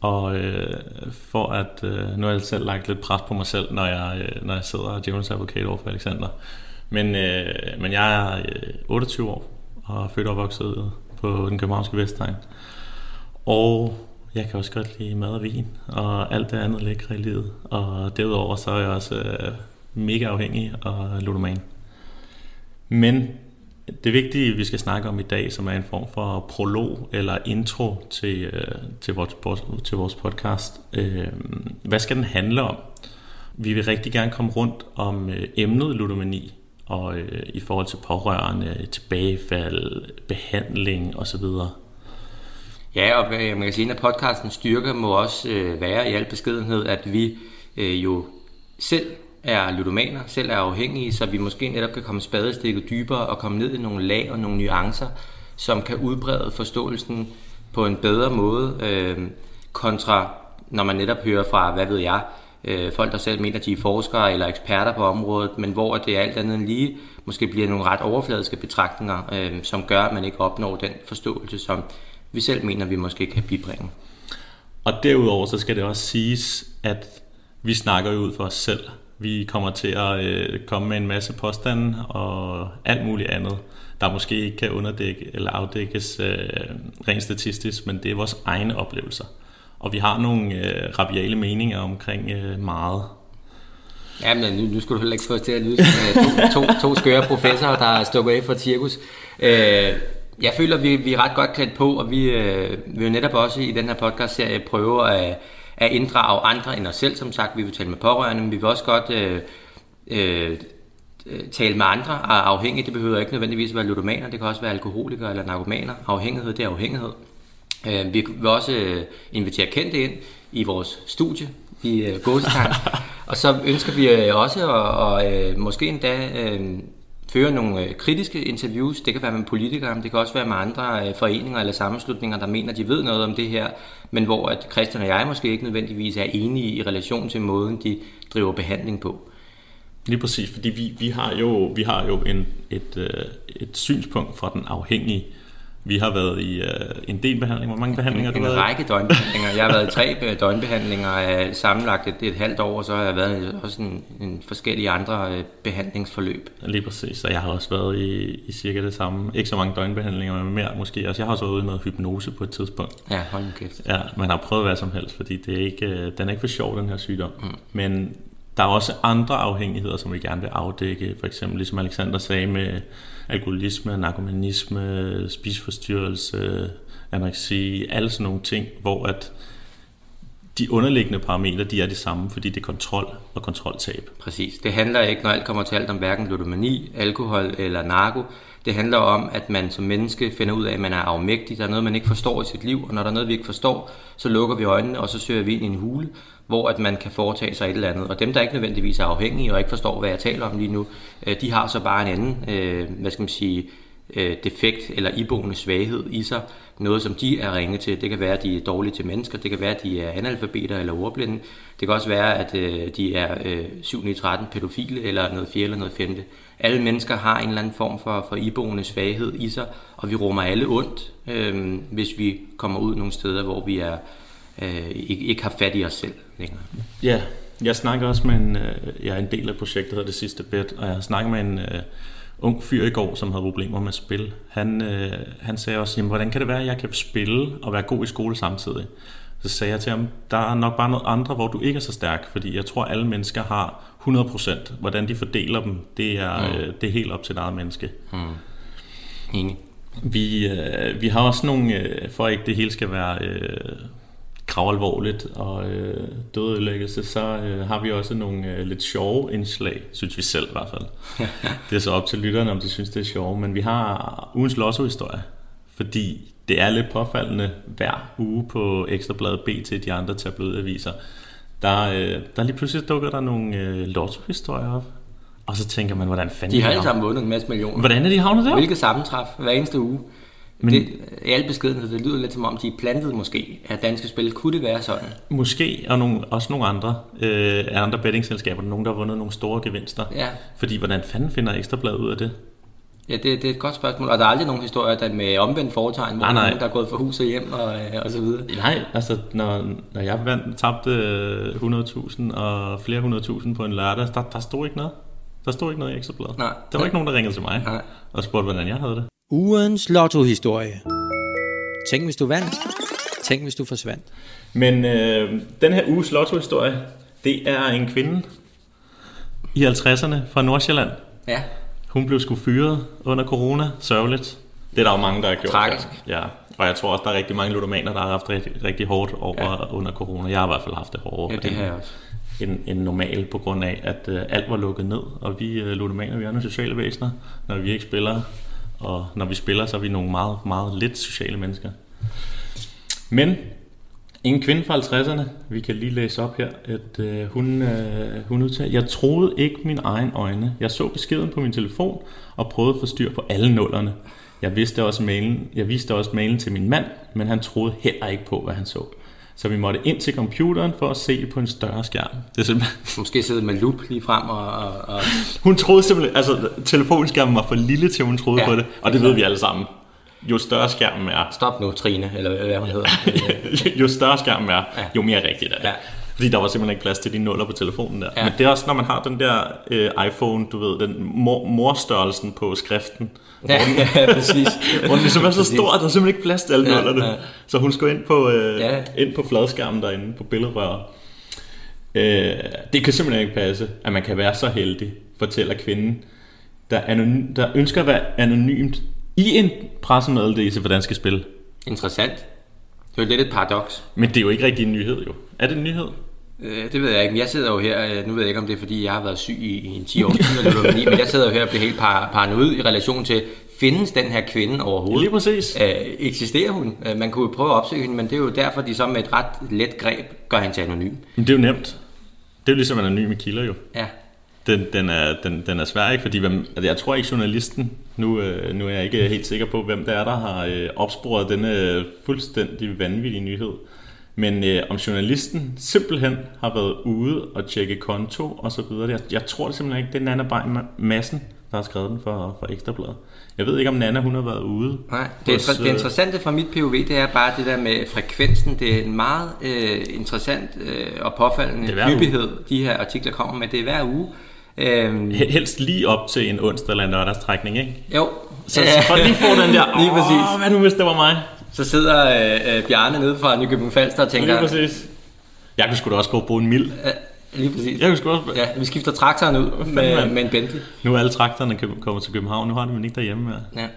og øh, for at, øh, nu har jeg selv lagt lidt pres på mig selv, når jeg, øh, når jeg sidder og djævelens advokat over for Alexander. Men, øh, men jeg er øh, 28 år og er født og vokset på den københavnske Vestegn. Og jeg kan også godt lide mad og vin, og alt det andet lækre i livet. Og derudover så er jeg også øh, mega afhængig og ludoman. Men det vigtige, vi skal snakke om i dag, som er en form for prolog eller intro til, øh, til, vores, til vores podcast. Øh, hvad skal den handle om? Vi vil rigtig gerne komme rundt om øh, emnet ludomani, og øh, i forhold til pårørende, tilbagefald, behandling osv. Ja, og øh, man kan sige, at podcastens styrke må også øh, være i al beskedenhed, at vi øh, jo selv er ludomaner, selv er afhængige, så vi måske netop kan komme spadestikket dybere og komme ned i nogle lag og nogle nuancer, som kan udbrede forståelsen på en bedre måde, øh, kontra når man netop hører fra, hvad ved jeg, øh, folk der selv mener, de er forskere eller eksperter på området, men hvor det alt andet end lige måske bliver nogle ret overfladiske betragtninger, øh, som gør, at man ikke opnår den forståelse, som vi selv mener, vi måske kan bibringe. Og derudover så skal det også siges, at vi snakker jo ud for os selv. Vi kommer til at øh, komme med en masse påstande og alt muligt andet, der måske ikke kan underdække eller afdækkes øh, rent statistisk, men det er vores egne oplevelser. Og vi har nogle øh, rabiale meninger omkring øh, meget. Ja, men nu, nu skulle du heller ikke få til at lyde som øh, to, to, to skøre professorer, der er stukket af fra cirkus. Øh, jeg føler, vi, vi er ret godt klædt på, og vi øh, vil netop også i den her podcast-serie prøve at, at inddrage andre end os selv. Som sagt, vi vil tale med pårørende, men vi vil også godt øh, øh, tale med andre afhængige. Det behøver ikke nødvendigvis være ludomaner, det kan også være alkoholikere eller narkomaner. Afhængighed, det er afhængighed. Øh, vi vil også øh, invitere kendte ind i vores studie i øh, Gåsetegn. og så ønsker vi øh, også at, at øh, måske endda øh, føre nogle øh, kritiske interviews. Det kan være med politikere, men det kan også være med andre øh, foreninger eller sammenslutninger, der mener, de ved noget om det her, men hvor at Christian og jeg måske ikke nødvendigvis er enige i relation til måden, de driver behandling på. Lige præcis, fordi vi, vi har jo, vi har jo en, et, øh, et synspunkt fra den afhængige, vi har været i uh, en del behandling. Hvor mange behandlinger en, du en række døgnbehandlinger. Jeg har været i tre døgnbehandlinger af sammenlagt et, et halvt år, og så har jeg været også en, en forskellige andre uh, behandlingsforløb. Lige præcis, og jeg har også været i, i cirka det samme. Ikke så mange døgnbehandlinger, men mere måske. Altså, jeg har også været ude i noget hypnose på et tidspunkt. Ja, hold nu kæft. Ja, man har prøvet hvad som helst, fordi det er ikke, uh, den er ikke for sjov, den her sygdom. Mm. Men der er også andre afhængigheder, som vi gerne vil afdække. For eksempel, ligesom Alexander sagde, med alkoholisme, narkomanisme, spiseforstyrrelse, anoreksi, alle sådan nogle ting, hvor at de underliggende parametre, de er de samme, fordi det er kontrol og kontroltab. Præcis. Det handler ikke, når alt kommer til alt, om hverken ludomani, alkohol eller narko. Det handler om, at man som menneske finder ud af, at man er afmægtig. Der er noget, man ikke forstår i sit liv, og når der er noget, vi ikke forstår, så lukker vi øjnene, og så søger vi ind i en hule, hvor at man kan foretage sig et eller andet. Og dem, der ikke nødvendigvis er afhængige og ikke forstår, hvad jeg taler om lige nu, øh, de har så bare en anden, øh, hvad skal man sige, øh, defekt eller iboende svaghed i sig. Noget, som de er ringe til. Det kan være, at de er dårlige til mennesker. Det kan være, at de er analfabeter eller ordblinde. Det kan også være, at øh, de er øh, 7-13 pædofile eller noget fjerde eller noget femte. Alle mennesker har en eller anden form for, for iboende svaghed i sig, og vi rummer alle ondt, øh, hvis vi kommer ud nogle steder, hvor vi er øh, ikke, ikke har fat i os selv længere. Ja, jeg snakker også med en, øh, jeg er en del af projektet, der hedder Det Sidste Bed, og jeg snakker med en uh, ung fyr i går, som havde problemer med spil. Han, uh, han sagde også, jamen, hvordan kan det være, at jeg kan spille og være god i skole samtidig? Så sagde jeg til ham, der er nok bare noget andre, hvor du ikke er så stærk, fordi jeg tror, at alle mennesker har 100%. Hvordan de fordeler dem, det er, mm. det er helt op til et eget menneske. Mm. Enig. Vi, øh, vi har også nogle, øh, for ikke det hele skal være øh, gravalvorligt og øh, dødødelæggelse, så øh, har vi også nogle øh, lidt sjove indslag, synes vi selv i hvert fald. det er så op til lytterne, om de synes, det er sjovt, men vi har ugens lotto-historie, fordi det er lidt påfaldende hver uge på Ekstrabladet BT, de andre tabloidaviser. Der, øh, der lige pludselig dukker der nogle øh, lotto-historier op, og så tænker man, hvordan fanden de har alle sammen vundet en masse millioner. Hvordan er de havnet der? Hvilket sammentræf hver eneste uge. Men, det, I al beskedenhed, det lyder lidt som om, de er plantet måske af danske spil. Kunne det være sådan? Måske, og nogle, også nogle andre øh, andre bettingselskaber, nogen der har vundet nogle store gevinster. Ja. Fordi hvordan fanden finder Ekstrabladet ud af det? Ja, det, det er et godt spørgsmål. Og der er aldrig nogen historier der med omvendt foretegn, hvor er nogen, der er gået fra hus og hjem og, øh, og så videre. Nej, altså når, når jeg vandt, tabte øh, 100.000 og flere 100.000 på en lørdag, der, der stod ikke noget. Der stod ikke noget i Ekstrabladet. Nej. Der var ikke nogen, der ringede til mig Nej. og spurgte, hvordan jeg havde det. Ugens lottohistorie. Tænk hvis du vandt. Tænk hvis du forsvandt. Men øh, den her uges lottohistorie, det er en kvinde i 50'erne fra Nordsjælland. Ja, Hun blev sgu fyret under corona. Sørgeligt. Det er der jo mange, der har gjort. Tragisk. Ja. Og jeg tror også, der er rigtig mange ludomaner, der har haft rigtig, rigtig hårdt over ja. under corona. Jeg har i hvert fald haft det hårdere ja det har jeg også end, end normalt, på grund af, at øh, alt var lukket ned. Og vi øh, ludomaner, vi er nogle sociale væsener, når vi ikke spiller. Og når vi spiller, så er vi nogle meget, meget lidt sociale mennesker. Men en kvinde fra 50'erne, vi kan lige læse op her, at øh, hun, øh, hun udtalte, jeg troede ikke mine egne øjne. Jeg så beskeden på min telefon og prøvede at få styr på alle nullerne. Jeg vidste også mailen, jeg viste også mailen til min mand, men han troede heller ikke på, hvad han så. Så vi måtte ind til computeren for at se på en større skærm. Det er simpelthen, Måske sidde med lup lige frem og... og, og hun troede simpelthen, altså telefonskærmen var for lille til, hun troede Ja. på det. Og det ved vi alle sammen. Jo større skærmen er, stop nu, Trine, eller hvad hvad hun hedder. jo større skærmen er, Ja. jo mere rigtigt er det. Ja. Fordi der var simpelthen ikke plads til de nuller på telefonen der. Ja. Men det er også, når man har den der øh, iPhone, du ved, den mor, morstørrelsen på skriften. ja, ja, præcis. Hvor den ligesom er så stor, at der er simpelthen ikke plads til alle Ja, nullerne. ja. Så hun skulle ind på, øh, ja. ind på fladskærmen derinde, på billedrøret. Øh, det kan simpelthen ikke passe, at man kan være så heldig, fortæller kvinden, der, anonym, der ønsker at være anonymt i en pressemeddelelse for Danske Spil. Interessant. Det er jo lidt et paradoks. Men det er jo ikke rigtig en nyhed, jo. Er det en nyhed? Øh, Det ved jeg ikke, men jeg sidder jo her, øh, nu ved jeg ikke om det er fordi jeg har været syg i, i en 10 år tid eller ludomani, men jeg sidder jo her og bliver helt par, paranoid i relation til, findes den her kvinde overhovedet? Lige præcis. Øh, eksisterer hun? Øh, man kunne jo prøve at opsøge hende, men det er jo derfor, de så med et ret let greb gør hende til anonym. Men det er jo nemt. Det er jo ligesom anonyme kilder jo. Ja, Den, den, er, den, den er svær, ikke? Fordi hvem, altså jeg tror ikke journalisten, nu, nu er jeg ikke helt sikker på, hvem det er, der har øh, opsporet denne fuldstændig vanvittige nyhed. Men øh, om journalisten simpelthen har været ude og tjekke konto og så videre. Jeg, jeg tror det simpelthen ikke, det er Nana Bein Madsen, der har skrevet den for, for Ekstrabladet. Jeg ved ikke, om Nana hun har været ude. nej. Det, hos, det øh, interessante fra mit POV, det er bare det der med frekvensen. Det er en meget øh, interessant øh, og påfaldende hyppighed, de her artikler kommer med. Det er hver uge. Øhm, he- Helst lige op til en onsdag eller en lørdagstrækning, ikke? jo. Så, så for lige få den der, Lige præcis. Åh, hvad nu hvis det var mig? Så sidder øh, øh, Bjarne nede fra Nykøbing Falster og tænker... Lige præcis. Jeg kunne sgu da også gå og bruge en mil. Ja, lige præcis. Jeg kunne sgu også... Ja, vi skifter traktoren ud fanden, med, mand? med en Bentley. Nu er alle trakterne køb- kommet til København, nu har de dem ikke derhjemme mere.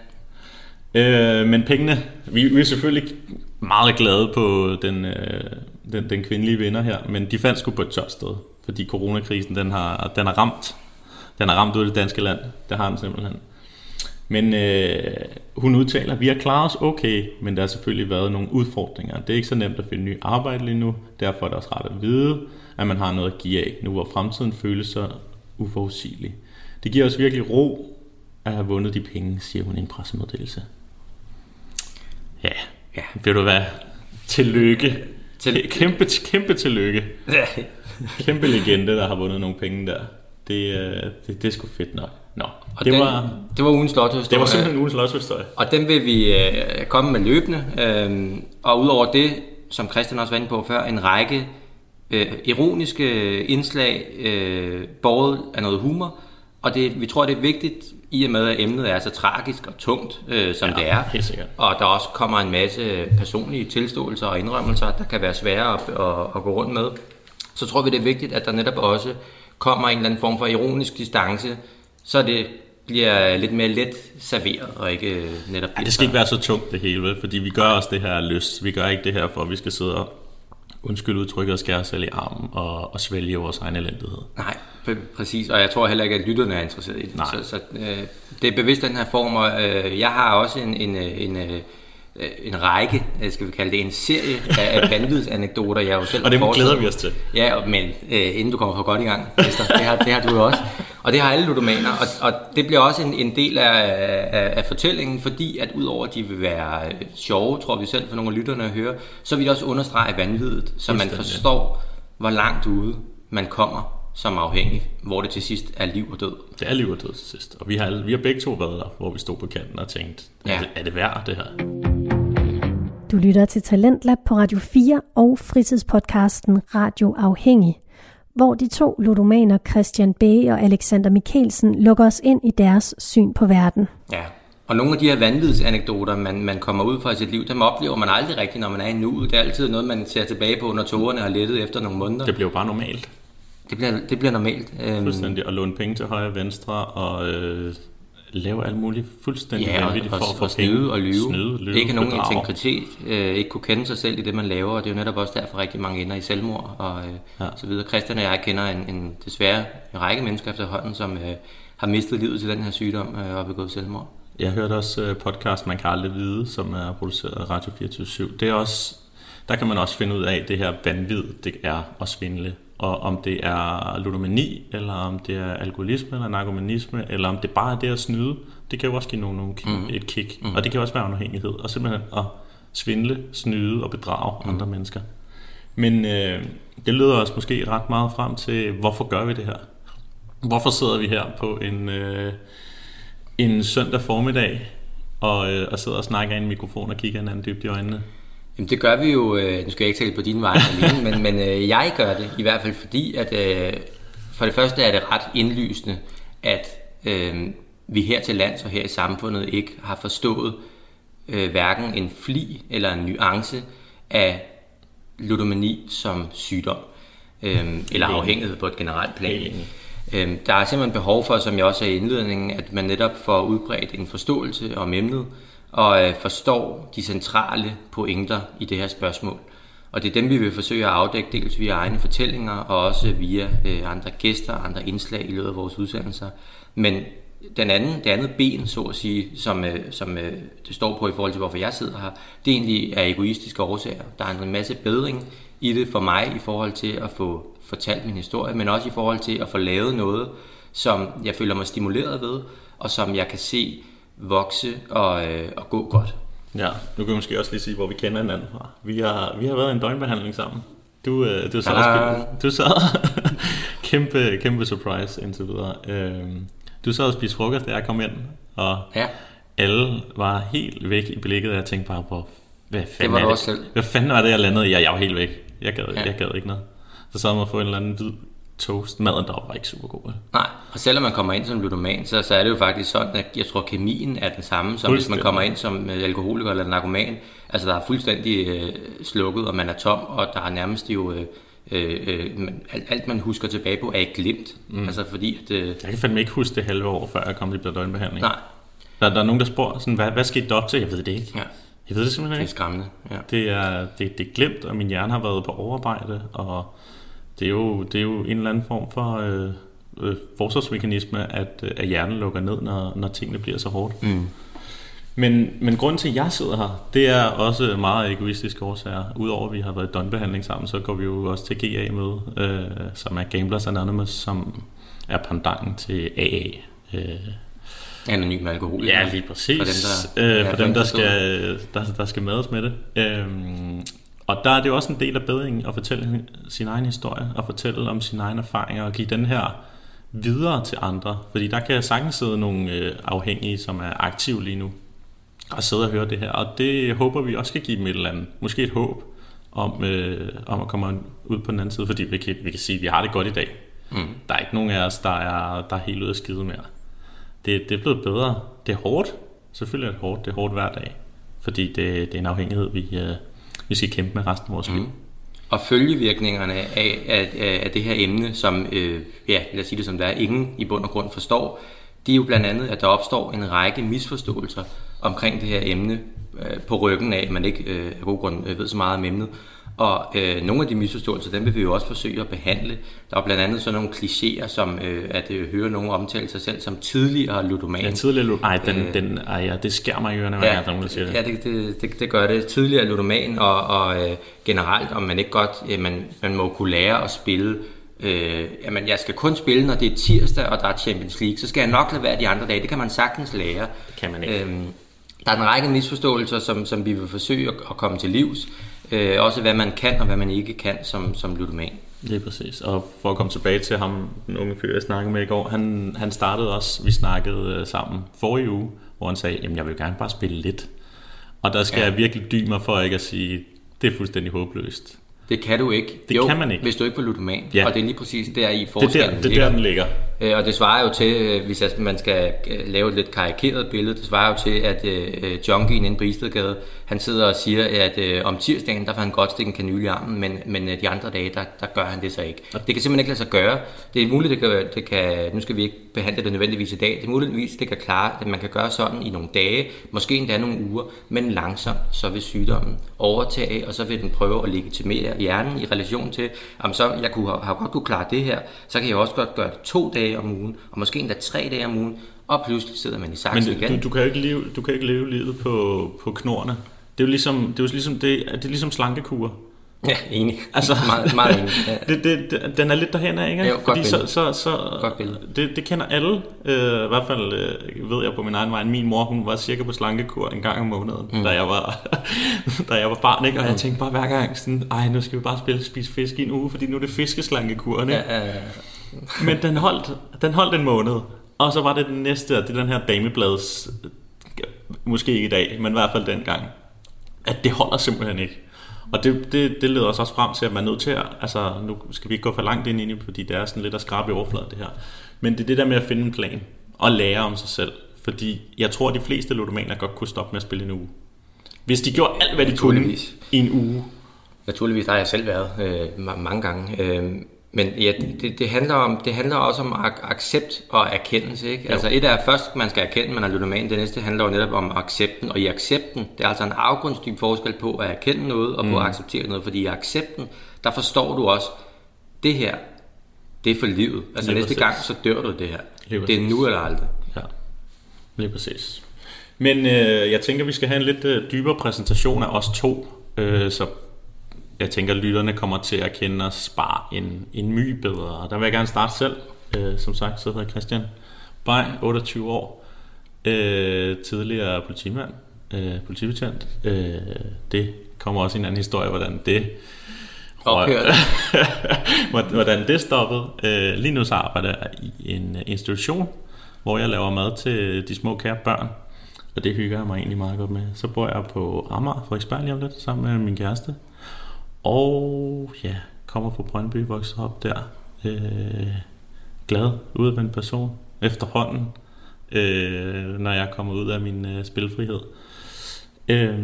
Ja. Øh, men pengene, vi, vi er selvfølgelig meget glade på den, øh, den, den kvindelige vinder her, men de fandt sgu på et tørt sted, fordi coronakrisen, den har, den har ramt. Den har ramt ud af det danske land, det har den simpelthen. Men øh, hun udtaler, vi har klaret os okay, men der har selvfølgelig været nogle udfordringer. Det er ikke så nemt at finde ny arbejde lige nu, derfor er det også ret at vide, at man har noget at give af, nu hvor fremtiden føles så uforudsigelig. Det giver os virkelig ro at have vundet de penge, siger hun i en pressemeddelelse. Ja, Ja. ved du hvad? Tillykke. Til- Til... Kæmpe, kæmpe tillykke. ja. Kæmpe legende, der har vundet nogle penge der. Det, øh, det, det er sgu fedt nok. Nå, Og det, den, var, det var ugens lotto det var simpelthen ugens lottohistorie. Og den vil vi øh, komme med løbende. Øh, og udover det, som Christian også var inde på før, en række øh, ironiske indslag, øh, båret af noget humor. Og det, vi tror, det er vigtigt, i og med at emnet er så tragisk og tungt, øh, som Ja, det er. helt sikkert. Og der også kommer en masse personlige tilståelser og indrømmelser, der kan være svære at, at, at gå rundt med. Så tror vi, det er vigtigt, at der netop også kommer en eller anden form for ironisk distance, så det bliver lidt mere let serveret, og ikke øh, netop... Ja, det skal ikke være så tungt det hele, fordi vi gør også det her lyst. Vi gør ikke det her, for at vi skal sidde og undskyld udtrykket og skære os selv i armen og, og svælge vores egen elendighed. Nej, pr- præcis, og jeg tror heller ikke, at lytterne er interesseret i det. Nej. Så, så øh, det er bevidst den her form, og øh, jeg har også en, en, øh, en, øh, en række, skal vi kalde det, en serie af, af vanvidsanekdoter, jeg jo selv Og det glæder vi os til. Ja, men øh, inden du kommer for godt i gang, Esther, det har, det har du jo også. Og det har alle ludomaner, og, og det bliver også en, en del af, af, af fortællingen, fordi at udover at de vil være sjove, tror vi selv for nogle af lytterne at høre, så vil det også understrege vanviddet, så man forstår, hvor langt ude man kommer som afhængig, hvor det til sidst er liv og død. Det er liv og død til sidst. Og vi har, vi har begge to været der, hvor vi stod på kanten og tænkte. Ja. er, det, er det værd det her? Du lytter til Talentlab på Radio 4 og fritidspodcasten Radio Afhængig, hvor de to ludomaner Christian B. og Alexander Mikkelsen lukker os ind i deres syn på verden. Ja. Og nogle af de her vanvidsanekdoter, man, man kommer ud fra i sit liv, dem oplever man aldrig rigtigt, når man er i nuet. Det er altid noget, man ser tilbage på, når togerne har lettet efter nogle måneder. Det blev jo bare normalt. Det bliver, det bliver normalt. Øhm, Fuldstændig at låne penge til højre og venstre og øh, lave alt muligt fuldstændig Ja, vanvittigt og, for at få snyde og lyve. Snyde, lyve ikke nogen bedrage. integritet, øh, ikke kunne kende sig selv i det, man laver, og det er jo netop også derfor rigtig mange ender i selvmord og øh, Ja. så videre. Christian og jeg kender en, en desværre en række mennesker efterhånden, som øh, har mistet livet til den her sygdom øh, og begået selvmord. Jeg hørte også øh, podcast, man kan aldrig vide, som er produceret af Radio 24 Det er også, der kan man også finde ud af det her vanvid, det er at svindle. Og om det er ludomani, eller om det er alkoholisme, eller narkomanisme, eller om det bare er det at snyde, det kan jo også give nogen, nogen mm. et kick. Mm. Og det kan også være afhængighed. Og simpelthen at svindle, snyde og bedrage mm. andre mennesker. Men øh, det leder os måske ret meget frem til, hvorfor gør vi det her? Hvorfor sidder vi her på en... Øh, en søndag formiddag og, øh, og sidder og snakker i en mikrofon og kigger hinanden dybt i øjnene. Jamen det gør vi jo, øh, nu skal jeg ikke tale på dine vegne alene, men, men øh, jeg gør det i hvert fald fordi, at øh, for det første er det ret indlysende, at øh, vi her til lands og her i samfundet ikke har forstået øh, hverken en fli eller en nuance af ludomani som sygdom, øh, eller afhængighed på et generelt plan. Øh, der er simpelthen behov for, som jeg også sagde i indledningen, at man netop får udbredt en forståelse om emnet, og øh, forstår de centrale pointer i det her spørgsmål. Og det er dem, vi vil forsøge at afdække, dels via egne fortællinger, og også via øh, andre gæster, andre indslag i løbet af vores udsendelser. Men den anden, det andet ben, så at sige, som, øh, som øh, det står på i forhold til, hvorfor jeg sidder her, det er egentlig er egoistiske årsager. Der er en masse bedring i det for mig i forhold til at få fortalt min historie, men også i forhold til at få lavet noget, som jeg føler mig stimuleret ved, og som jeg kan se vokse og, øh, og gå godt. Ja, nu kan vi måske også lige sige, hvor vi kender hinanden fra. Vi har, vi har været i en døgnbehandling sammen. Du, øh, du sad og spiste, du sad, kæmpe, kæmpe surprise indtil videre. Øhm, du sad og spiste frokost, da jeg kom ind, og Ja, alle var helt væk i blikket, og jeg tænkte bare på, hvad fanden, var er det? selv. Hvad fanden var det, jeg landede i? Ja, jeg var helt væk. Jeg gad. Ja. jeg gad ikke noget. Så sad man og få en eller anden hvid toast. Maden deroppe var ikke super god. vel? nej. Og selvom man kommer ind som ludoman, så, så er det jo faktisk sådan, at jeg tror, at kemien er den samme, som hvis man kommer ind som øh, alkoholiker eller narkoman. Altså, der er fuldstændig øh, slukket, og man er tom, og der er nærmest jo... Øh, øh, øh, man- alt, man husker tilbage på, er ikke glemt. Mm. Altså, fordi at... Øh, Jeg kan fandme ikke huske det halve år, før jeg kom til døgnbehandling. nej, Der, der er nogen, der spørger, sådan, hvad, hvad skete der op til? Jeg ved det ikke. ja, Jeg ved det simpelthen det er ikke. skræmmende. Ja. Det er, det, det er glemt, og min hjerne har været på overarbejde, og det er jo, det er jo en eller anden form for øh, øh, forsvarsmekanisme, at, øh, at hjernen lukker ned, når, når tingene bliver så hårdt. Mm. Men, men grunden til, at jeg sidder her, det er også meget egoistiske årsager. Udover at vi har været i døgnbehandling sammen, så går vi jo også til GA-møde, øh, som er Gamblers Anonymous, som er pandangen til AA. Øh, Anonym alkoholiker. Ja, lige præcis. For dem, der, øh, ja, for dem, der skal, der, der skal mades med det. Øhm, og der er det jo også en del af bedringen at fortælle sin egen historie, og fortælle om sine egne erfaringer, og give den her videre til andre. Fordi der kan sagtens sidde nogle øh, afhængige, som er aktive lige nu, og sidde og høre det her. Og det håber vi også skal give dem et eller andet, måske et håb, om, øh, om at komme ud på den anden side, fordi vi kan, vi kan sige, at vi har det godt i dag. Mm. Der er ikke nogen af os, der er, der er helt ude af skide mere. Det, det er blevet bedre. Det er hårdt. Selvfølgelig er det hårdt. Det er hårdt hver dag. Fordi det, det er en afhængighed, vi, øh, vi skal kæmpe med resten af vores liv. Og følgevirkningerne af, af, af, af det her emne, som, øh, ja, lad os sige det som der er, ingen i bund og grund forstår, det er jo blandt andet, at der opstår en række misforståelser omkring det her emne, øh, på ryggen af, at man ikke øh, af god grund øh, ved så meget om emnet. Og øh, nogle af de misforståelser, dem vil vi jo også forsøge at behandle. Der er blandt andet sådan nogle klichéer, som øh, at øh, høre nogen omtale sig selv som tidligere ludoman. Ja, tidligere lu- Ej, den, Øh, den, ej, ja, det skærer mig i ørerne, hver gang der er nogen, der siger det. Ja, det, det, det, det gør det. Tidligere ludoman og, og øh, generelt, om man ikke godt, øh, man, man må kunne lære at spille, øh, jamen jeg skal kun spille, når det er tirsdag, og der er Champions League, så skal jeg nok lade være de andre dage. Det kan man sagtens lære. Det kan man ikke. Øhm, der er en række misforståelser, som, som vi vil forsøge at, at komme til livs. Øh, også hvad man kan og hvad man ikke kan som, som ludoman. Lige præcis. Og for at komme tilbage til ham, den unge fyr, jeg snakkede med i går, han, han startede også, vi snakkede øh, sammen forrige uge, hvor han sagde, jamen jeg vil gerne bare spille lidt. Og der skal. Ja. jeg virkelig dybe mig for ikke at sige, det er fuldstændig håbløst. Det kan du ikke. Det kan man ikke. hvis du ikke var ludoman. Ja. Og det er lige præcis der i Det er forskellen der, det er der den ligger. Øh, Og det svarer jo til, øh, hvis man skal øh, lave et lidt karikeret billede, det svarer jo til, at øh, junkien inde på Istedgade, han sidder og siger, at øh, om tirsdagen, der får han godt stikke en kanyle i armen, men, men øh, de andre dage, der, der gør han det så ikke. Det kan simpelthen ikke lade sig gøre. Det er muligt, det kan, det kan, nu skal vi ikke behandle det nødvendigvis i dag, det er muligvis, det kan klare, at man kan gøre sådan i nogle dage, måske endda nogle uger, men langsomt, så vil sygdommen overtage, og så vil den prøve at legitimere hjernen i relation til, om så jeg kunne have, have godt kunne klare det her, så kan jeg også godt gøre det to dage om ugen, og måske endda tre dage om ugen, og pludselig sidder man i Men saksen igen. du, du, kan ikke leve, du kan ikke leve livet på, på knorene. Det er jo ligesom, det er jo ligesom, det, det er ligesom slankekur. Ja, enig. Altså, meget, meget enig. Ja. Det, det, den er lidt derhen af, ikke? Jo, godt Fordi så, billede. så, så, Godt det, det kender alle. Øh, I hvert fald øh, ved jeg på min egen vej. Min mor, hun var cirka på slankekur en gang om måneden, mm. da, jeg var, da jeg var barn. Ikke? Og jeg tænkte bare hver gang sådan, ej, nu skal vi bare spille, spise fisk i en uge, fordi nu er det fiskeslankekur. Ikke? Ja, ja, Men den holdt, den holdt en måned. Og så var det den næste, det er den her dameblads, måske ikke i dag, men i hvert fald dengang, at det holder simpelthen ikke. Og det, det, det leder os også frem til, at man er nødt til at, altså nu skal vi ikke gå for langt ind i det, fordi det er sådan lidt at skrabe i overfladen det her. Men det er det der med at finde en plan og lære om sig selv. Fordi jeg tror, at de fleste ludomaner godt kunne stoppe med at spille en uge. Hvis de gjorde alt, hvad de kunne i en uge. Naturligvis der har jeg selv været øh, ma- mange gange. Øh, men ja, det, det, handler om, det handler også om ak- accept og erkendelse. Ikke? Altså et er først, man skal erkende, man er ludoman. Det næste handler jo netop om accepten. Og i accepten, det er altså en afgrundsdyb forskel på at erkende noget og på at acceptere noget. Fordi i accepten, der forstår du også, det her, det er for livet. Altså Lige næste præcis. gang, så dør du det her. Lige Det er nu eller aldrig. Ja, lige præcis. Men øh, jeg tænker, vi skal have en lidt øh, dybere præsentation af os to, øh, så jeg tænker, lytterne kommer til at kende os bare en, en my bedre. Og der vil jeg gerne starte selv. Øh, som sagt, så hedder jeg Christian Bay, 28 år, øh, tidligere politimand, øh, politibetjent. Øh, det kommer også en anden historie, hvordan det Ophørte. hvordan det stoppede. Øh, lige nu så arbejder jeg i en institution, hvor jeg laver mad til de små kære børn. Og det hygger jeg mig egentlig meget godt med. Så bor jeg på Amager, Frederiksberg lige om lidt, sammen med min kæreste. Og ja, kommer fra Brøndby, vokset op der. Øh, glad, udadvendt person efterhånden, øh, når jeg kommer ud af min øh, spilfrihed. Øh,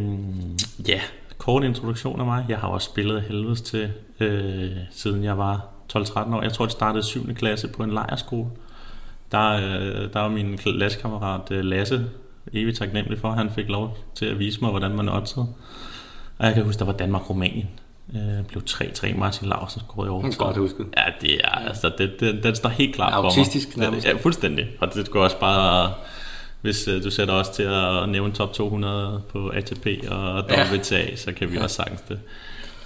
ja, kort introduktion af mig. Jeg har også spillet af helvedes til, øh, siden jeg var 12-13 år. Jeg tror, det startede 7. klasse på en lejerskole. Der, øh, der var min klassekammerat øh, Lasse evigt taknemmelig for, at han fik lov til at vise mig, hvordan man oddsede. Og jeg kan huske, der var Danmark-Rumænien. Øh, blev 3-3 Martin Larsen scorede i overtid. Godt husket. Ja, det er, altså, det, det, den står helt klart for mig. Autistisk nærmest. Ja, fuldstændig. Og det går også bare, hvis uh, du sætter os til at nævne top 200 på ATP og Ja. WTA, så kan vi også sagtens det.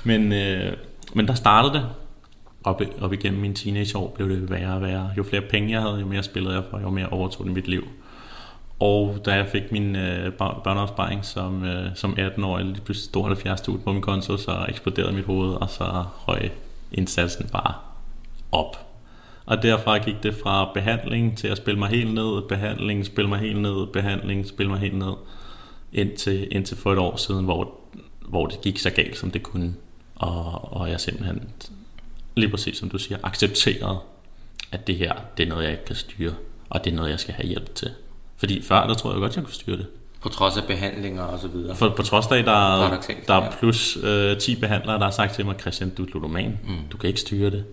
Men, øh, men der startede det. Op, op igennem mine teenageår blev det værre og værre. Jo flere penge jeg havde, jo mere spillede jeg for, jo mere overtog det mit liv. Og da jeg fik min øh, børneopsparing som, øh, som 18-årig, lige pludselig stod 70.000 på min konto, så eksploderede mit hoved, og så røg indsatsen bare op. Og derfra gik det fra behandling til at spille mig helt ned, behandling, spille mig helt ned, behandling, spille mig helt ned, indtil, indtil for et år siden, hvor, hvor det gik så galt, som det kunne. Og, og jeg simpelthen, lige præcis som du siger, accepterede, at det her, det er noget, jeg ikke kan styre, og det er noget, jeg skal have hjælp til. Fordi før, der tror jeg godt, jeg kunne styre det. På trods af behandlinger og så videre. For på trods af, der, er- der er plus øh, 10 behandlere, der har sagt til mig, Christian, du er ludoman, mm. du kan ikke styre det.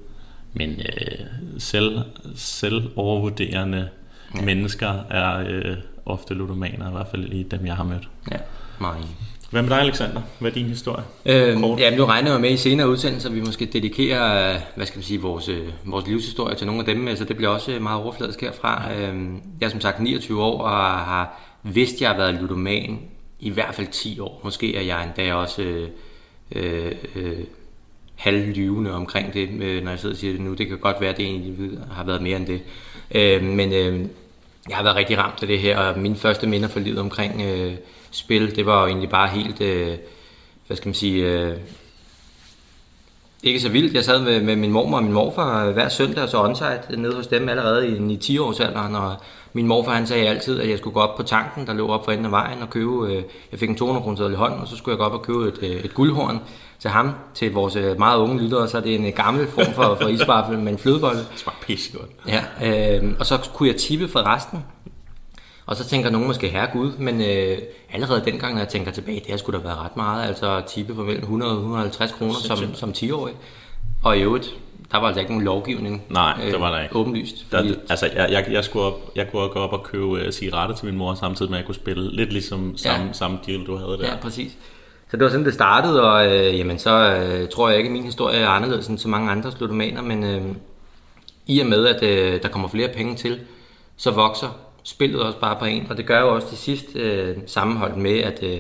Men øh, selv, selv overvurderende ja. mennesker er øh, ofte ludomaner, i hvert fald i dem, jeg har mødt. Ja, meget. Hvad med dig, Alexander? Hvad er din historie? Øhm, Kort. ja, nu regner jeg med i senere udsendelser, at vi måske dedikerer, øh, hvad skal man sige, vores, øh, vores livshistorie til nogle af dem, så det bliver også meget overfladisk herfra. Øhm, jeg er som sagt 29 år og har vidst, at jeg har været ludoman i hvert fald 10 år. Måske er jeg endda også øh, øh, øh, halvlyvende omkring det, øh, når jeg sidder og siger det nu. Det kan godt være, at det egentlig har været mere end det. Øh, men øh, jeg har været rigtig ramt af det her, og mine første minder for livet omkring øh, spil, det var jo egentlig bare helt, øh, hvad skal man sige, øh, ikke så vildt. Jeg sad med, med min mormor og min morfar hver søndag og så onsite nede hos dem allerede i, i 10 års alderen, og min morfar han sagde altid, at jeg skulle gå op på tanken, der lå op for enden af vejen og købe, øh, jeg fik en 200 kroner i hånden, og så skulle jeg gå op og købe et, øh, et guldhorn til ham, til vores øh, meget unge lyttere, så er det en øh, gammel form for, for isvaffel med en flødebolle. Det smager pissegodt. Ja, øh, og så kunne jeg tippe for resten. Og så tænker nogen måske, herre Gud, men øh, allerede dengang, når jeg tænker tilbage, det har sgu da været ret meget, altså tippe for mellem 100 og 150 kroner som, som 10-årig. Og i øvrigt, der var altså ikke nogen lovgivning. Nej, det var der ikke. Åbenlyst. Der, Fordi, altså, jeg, jeg, jeg, skulle op, jeg kunne gå op og købe uh, cigaretter til min mor, samtidig med at jeg kunne spille lidt ligesom samme, Ja. samme deal, du havde der. Ja, præcis. Så det var sådan, det startede, og øh, jamen, så øh, tror jeg ikke, at min historie er anderledes end så mange andre slutomaner, men øh, i og med, at øh, der kommer flere penge til, så vokser spillet også bare på en, og det gør jo også til sidst øh, sammenholdt med, at øh,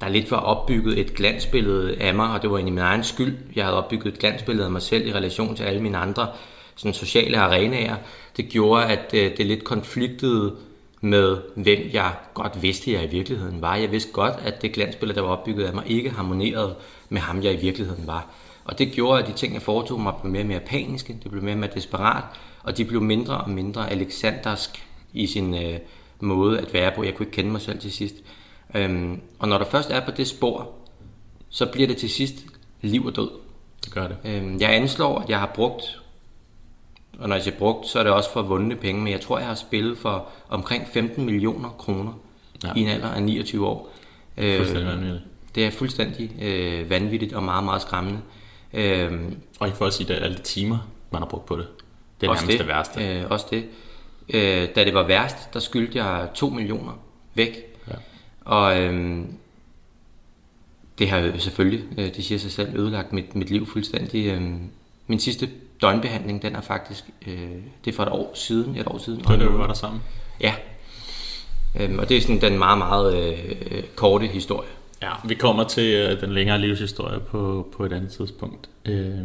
der lidt var opbygget et glansbillede af mig, og det var egentlig min egen skyld. Jeg havde opbygget et glansbillede af mig selv i relation til alle mine andre sådan sociale arenaer. Det gjorde, at øh, det lidt konfliktede med, hvem jeg godt vidste, jeg i virkeligheden var. Jeg vidste godt, at det glansbillede, der var opbygget af mig, ikke harmonerede med ham, jeg i virkeligheden var. Og det gjorde, at de ting, jeg foretog mig, blev mere og mere paniske, det blev mere og mere desperat, og de blev mindre og mindre alexandersk i sin øh, måde at være på. Jeg kunne ikke kende mig selv til sidst. Øhm, og når der først er på det spor, så bliver det til sidst liv og død. Det gør det. Øhm, jeg anslår, at jeg har brugt, og når jeg siger brugt, så er det også for vundne penge, men jeg tror, jeg har spillet for omkring 15 millioner kroner Ja. i en alder af 29 år. Fuldstændig Øh, vanvittigt. det er fuldstændig øh, vanvittigt og meget, meget skræmmende. Øhm, Og ikke for at sige, at alle de timer, man har brugt på det. Det er nærmest det, værste. Øh, også det. Øh, da det var værst, der skyldte jeg 2 millioner væk. Ja. Og øhm, det har jo selvfølgelig, øh, det siger sig selv, ødelagt mit, mit liv fuldstændig. Øhm, min sidste døgnbehandling, den er faktisk, øh, det er for et år siden, et år siden. Det var det, var der sammen. Ja. Øhm, og det er sådan den meget, meget øh, korte historie. Ja, vi kommer til øh, den længere livshistorie på, på et andet tidspunkt. Øh,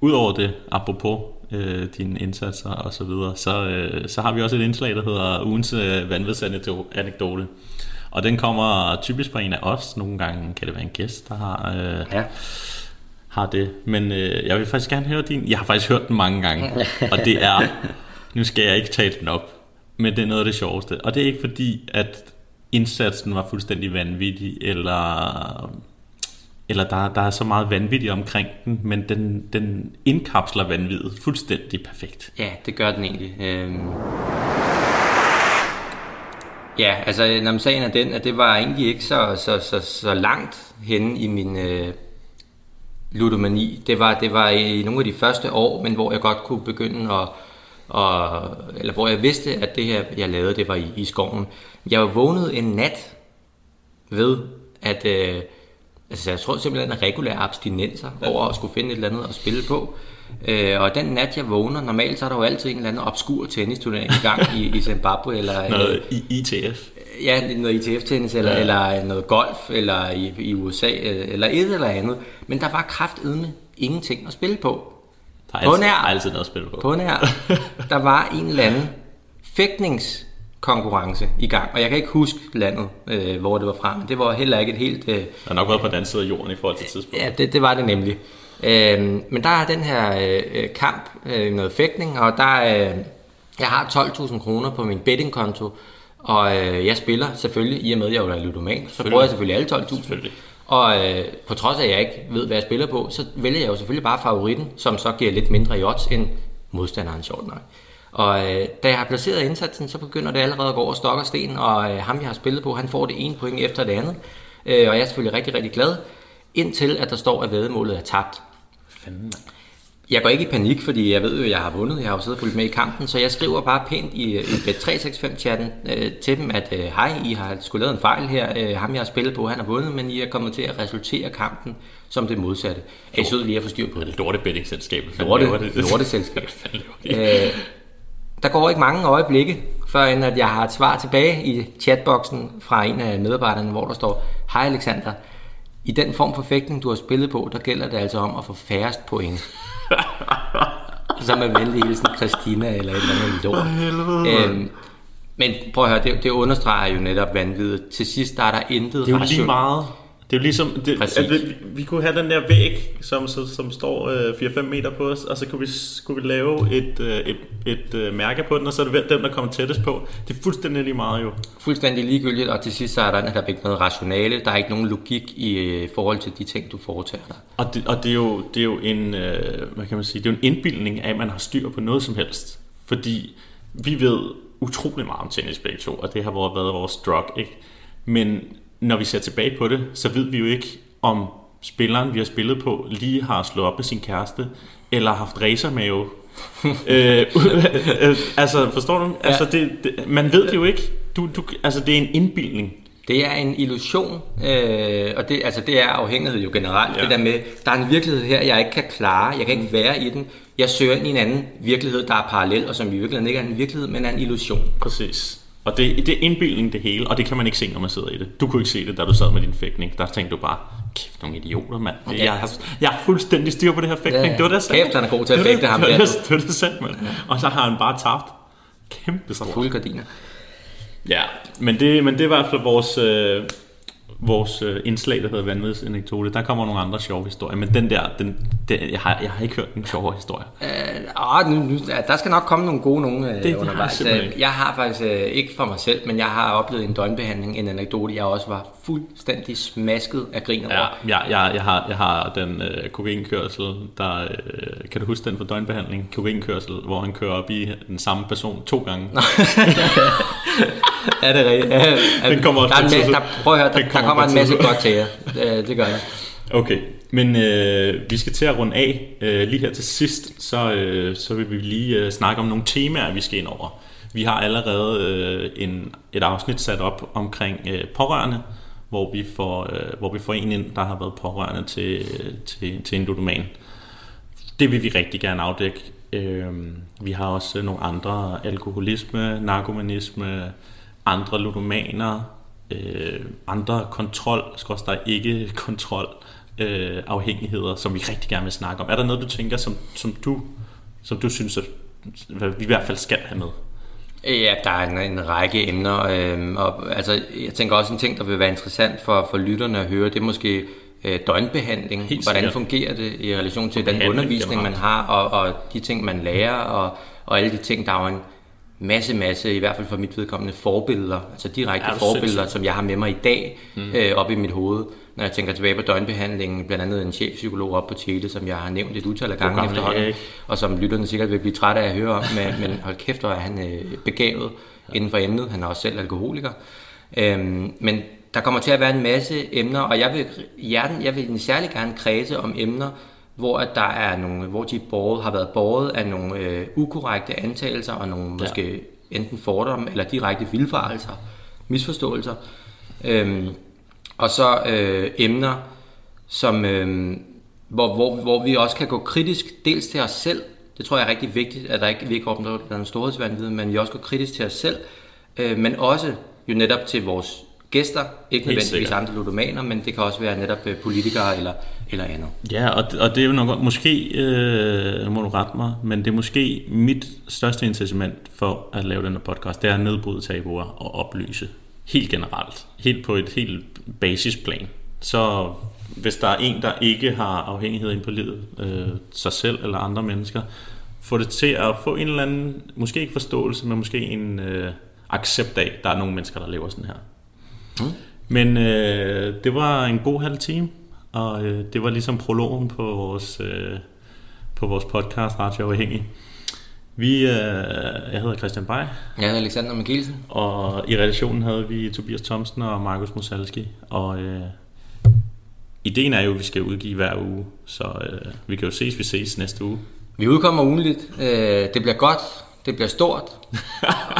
Udover det, apropos øh, dine indsatser og så videre, så, øh, så har vi også et indslag, der hedder ugens øh, vanvidsanekdote. Og den kommer typisk fra en af os. Nogle gange kan det være en gæst, der har, øh, Ja. har det. Men øh, jeg vil faktisk gerne høre din. Jeg har faktisk hørt den mange gange. og det er, nu skal jeg ikke tale den op, men det er noget af det sjoveste. Og det er ikke fordi, at indsatsen var fuldstændig vanvittig, eller, eller der, der er så meget vanvittigt omkring den, men den, den indkapsler vanvittigt fuldstændig perfekt. Ja, det gør den egentlig. Øhm... Ja, altså når man sagen er den, at det var egentlig ikke så, så, så, så langt henne i min øh, ludomani. Det var, det var i nogle af de første år, men hvor jeg godt kunne begynde at, og, eller hvor jeg vidste, at det her, jeg lavede, det var i, i skoven. Jeg var vågnet en nat ved, at øh, altså, jeg tror simpelthen, at regulær abstinenser over at skulle finde et eller andet at spille på. Øh, og den nat, jeg vågner, normalt så er der jo altid en eller anden obskur tennisturnering i gang i, i Zimbabwe, eller Noget i ITF. ja, noget ITF-tennis, eller, ja. eller noget golf, eller i, i USA, eller et eller andet. Men der var kraftedme ingenting at spille på. Der er På altid, nær. altid noget at spille på. På nær, der var en eller anden fægtningskonkurrence i gang, og jeg kan ikke huske landet, øh, hvor det var fra, men det var heller ikke et helt... Øh, Der har nok været på den anden side af jorden i forhold til tidspunkt. Ja, det, det var det nemlig. Øhm, men der er den her øh, øh, kamp, øh, noget fægtning, og der øh, jeg har 12.000 kroner på min bettingkonto, og øh, jeg spiller selvfølgelig, i og med at jeg er ludoman, så bruger jeg selvfølgelig alle 12.000. Selvfølgelig. Og øh, på trods af, at jeg ikke ved, hvad jeg spiller på, så vælger jeg jo selvfølgelig bare favoritten, som så giver lidt mindre i odds end modstanderen, sjovt nok. Og øh, da jeg har placeret indsatsen, så begynder det allerede at gå over stok og sten, og øh, ham, jeg har spillet på, han får det ene point efter det andet. Øh, og jeg er selvfølgelig rigtig, rigtig glad, indtil at der står, at vedmålet er tabt. Fanden. Jeg går ikke i panik, fordi jeg ved jo, at jeg har vundet. Jeg har jo siddet og fulgt med i kampen, så jeg skriver bare pænt i, i Bet365-chatten øh, til dem, at øh, hej, I har skulle lavet en fejl her. Øh, ham, jeg har spillet på, han har vundet, men I er kommet til at resultere kampen som det modsatte. Er I søde lige at få styr på det? Lorte bettingselskabet. Lorte, laver de? Øh, der går ikke mange øjeblikke, før end at jeg har et svar tilbage i chatboksen fra en af medarbejderne, hvor der står, Hej Alexander, i den form for fægtning, du har spillet på, der gælder det altså om at få færrest point. Så med venlig hilsen Christina eller et eller andet lort. Øhm, men prøv at høre, det, det understreger jo netop vanvittigt. Til sidst der er der intet Det er jo lige meget. Det er jo ligesom, det, Præcis. at vi, vi kunne have den der væg, som, som, som står øh, 4-5 meter på os, og så kunne vi, skulle vi lave et, øh, et, et øh, mærke på den, og så er det dem, der kommer tættest på. Det er fuldstændig lige meget jo. Fuldstændig ligegyldigt, og til sidst så er der, der er ikke noget rationale, der er ikke nogen logik i øh, forhold til de ting, du foretager dig. Og det, og det er jo, det er jo en, øh, hvad kan man sige, det er jo en indbildning af, at man har styr på noget som helst. Fordi vi ved utrolig meget om tennis begge to, og det har været været vores drug, ikke? Men når vi ser tilbage på det, så ved vi jo ikke, om spilleren, vi har spillet på, lige har slået op med sin kæreste, eller haft racermave. øh, øh, altså, forstår du? Ja. Altså, det, det, man ved det jo ikke. Du, du, altså, det er en indbildning. Det er en illusion, øh, og det, altså, det er afhængighed jo generelt. Ja. Det der med, der er en virkelighed her, jeg ikke kan klare, jeg kan ikke være i den. Jeg søger ind i en anden virkelighed, der er parallel, og som i virkeligheden ikke er en virkelighed, men er en illusion. Præcis. Og det, det er indbildning det hele, og det kan man ikke se, når man sidder i det. Du kunne ikke se det, da du sad med din fægtning. Der tænkte du bare, kæft, nogle idioter, mand. Ja. Jeg, har, jeg har fuldstændig styr på det her fægtning. Ja, ja. Det var det, sagde. Kæft, han er god til at var fægte, ham det var det, det var det sandt, mand. Og så har han bare tabt. Kæmpe stort. fulde gardiner. Ja, men det, men det er i hvert fald vores, øh, vores øh, indslag, der hedder Vanvidsanekdote. Der kommer nogle andre sjove historier, men den der, den, den, jeg, har, jeg har ikke hørt en sjovere historie. Øh, åh, nu, nu, ja, der skal nok komme nogle gode nogen øh, det har jeg undervejs. simpelthen Øh, ikke. Jeg har faktisk øh, ikke for mig selv, men jeg har oplevet en døgnbehandling, en anekdote, jeg også var fuldstændig smasket af grin over. Ja, jeg, jeg, jeg, har, jeg har den øh, kokainkørsel, der, øh, kan du huske den for døgnbehandling? Kokainkørsel, hvor han kører op i den samme person to gange. Er det rigtigt? Ja, ja, Den kommer også der, er masse, der, prøv at høre, der, der kommer en masse godt til jer. Det, det gør jeg. Okay, men øh, vi skal til at runde af. Øh, lige her til sidst, så, øh, så vil vi lige øh, snakke om nogle temaer, vi skal ind over. Vi har allerede øh, en, et afsnit sat op omkring øh, pårørende, hvor vi, får, øh, hvor vi får en ind, der har været pårørende til, til, til en ludoman. Det vil vi rigtig gerne afdække. Øh, vi har også nogle andre alkoholisme, narkomanisme, andre ludomaner, øh, andre kontrol, skorstræk ikke kontrol, øh, afhængigheder, som vi rigtig gerne vil snakke om. Er der noget, du tænker, som, som, du, som du synes, at vi i hvert fald skal have med? Ja, der er en, en række emner, øhm, og altså, jeg tænker også en ting, der vil være interessant for, for lytterne at høre, det er måske øh, døgnbehandling. Helt Hvordan sikkert. fungerer det i relation til den undervisning, man har, og, og de ting, man lærer, og, og alle de ting, der er jo en masse, masse, i hvert fald for mit vedkommende, forbilleder, altså direkte Er forbilleder, som jeg har med mig i dag, mm. øh, op i mit hoved, når jeg tænker tilbage på døgnbehandlingen, blandt andet en chefpsykolog op på Tjele, som jeg har nævnt et utal af gange efterhånden, og som lytterne sikkert vil blive trætte af at høre om, men, men hold kæft, hvor er han øh, begavet ja. inden for emnet. Han er også selv alkoholiker. Øhm, men der kommer til at være en masse emner, og jeg vil, hjerten, jeg vil særlig gerne kredse om emner, hvor at der er nogle, hvor de båret, har været båret af nogle øh, ukorrekte antagelser og nogle måske enten fordomme eller direkte vildfarelser, misforståelser. Øhm, og så øh, emner, som, øh, hvor, hvor, hvor vi også kan gå kritisk dels til os selv. Det tror jeg er rigtig vigtigt, at der ikke, vi ikke opnår den storhedsvandvid, men vi også går kritisk til os selv. Øh, men også jo netop til vores gæster, ikke nødvendigvis andre ludomaner, men det kan også være netop øh, politikere eller, eller andet. Ja, og, og det er jo nok, måske, øh, må du rette mig, men det er måske mit største incitament for at lave den her podcast, det er at nedbryde tabuer og oplyse. Helt generelt. Helt på et helt basisplan. Så hvis der er en, der ikke har afhængighed ind på livet, øh, sig selv eller andre mennesker, få det til at få en eller anden, måske ikke forståelse, men måske en øh, accept af, at der er nogle mennesker, der lever sådan her. Men øh, det var en god halv time, og øh, det var ligesom prologen på vores, øh, på vores podcast, Radio Afhængig. Vi, øh, jeg hedder Christian Bay, Jeg hedder Alexander Mikkelsen. og i redaktionen havde vi Tobias Thomsen og Markus Mosalski. Og øh, ideen er jo, at vi skal udgive hver uge, så øh, vi kan jo ses, vi ses næste uge. Vi udkommer ugenligt. Øh, det bliver godt. Det bliver stort.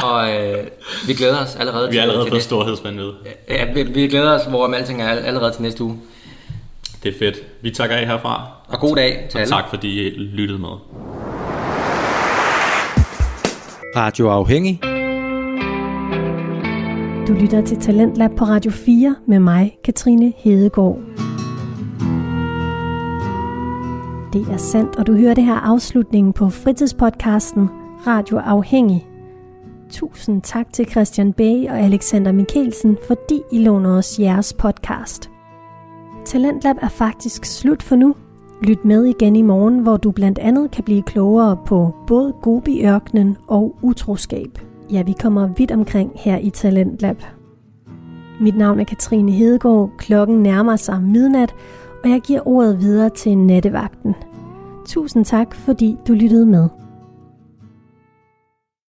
og øh, vi glæder os allerede Vi til, har allerede fået næste- storhedsvandvid. Ja, vi, vi glæder os, hvor alting er allerede til næste uge. Det er fedt. Vi takker af herfra, Og god dag til og alle. tak fordi I lyttede med. Radio Afhængig. Du lytter til Talentlab på Radio 4 med mig, Katrine Hedegaard. Det er sandt, og du hører det her afslutningen på fritidspodcasten radioafhængig. Tusind tak til Christian Bay og Alexander Mikkelsen, fordi I låner os jeres podcast. Talentlab er faktisk slut for nu. Lyt med igen i morgen, hvor du blandt andet kan blive klogere på både Gobi-ørkenen og utroskab. Ja, vi kommer vidt omkring her i Talentlab. Mit navn er Katrine Hedegaard. Klokken nærmer sig midnat, og jeg giver ordet videre til nattevagten. Tusind tak, fordi du lyttede med.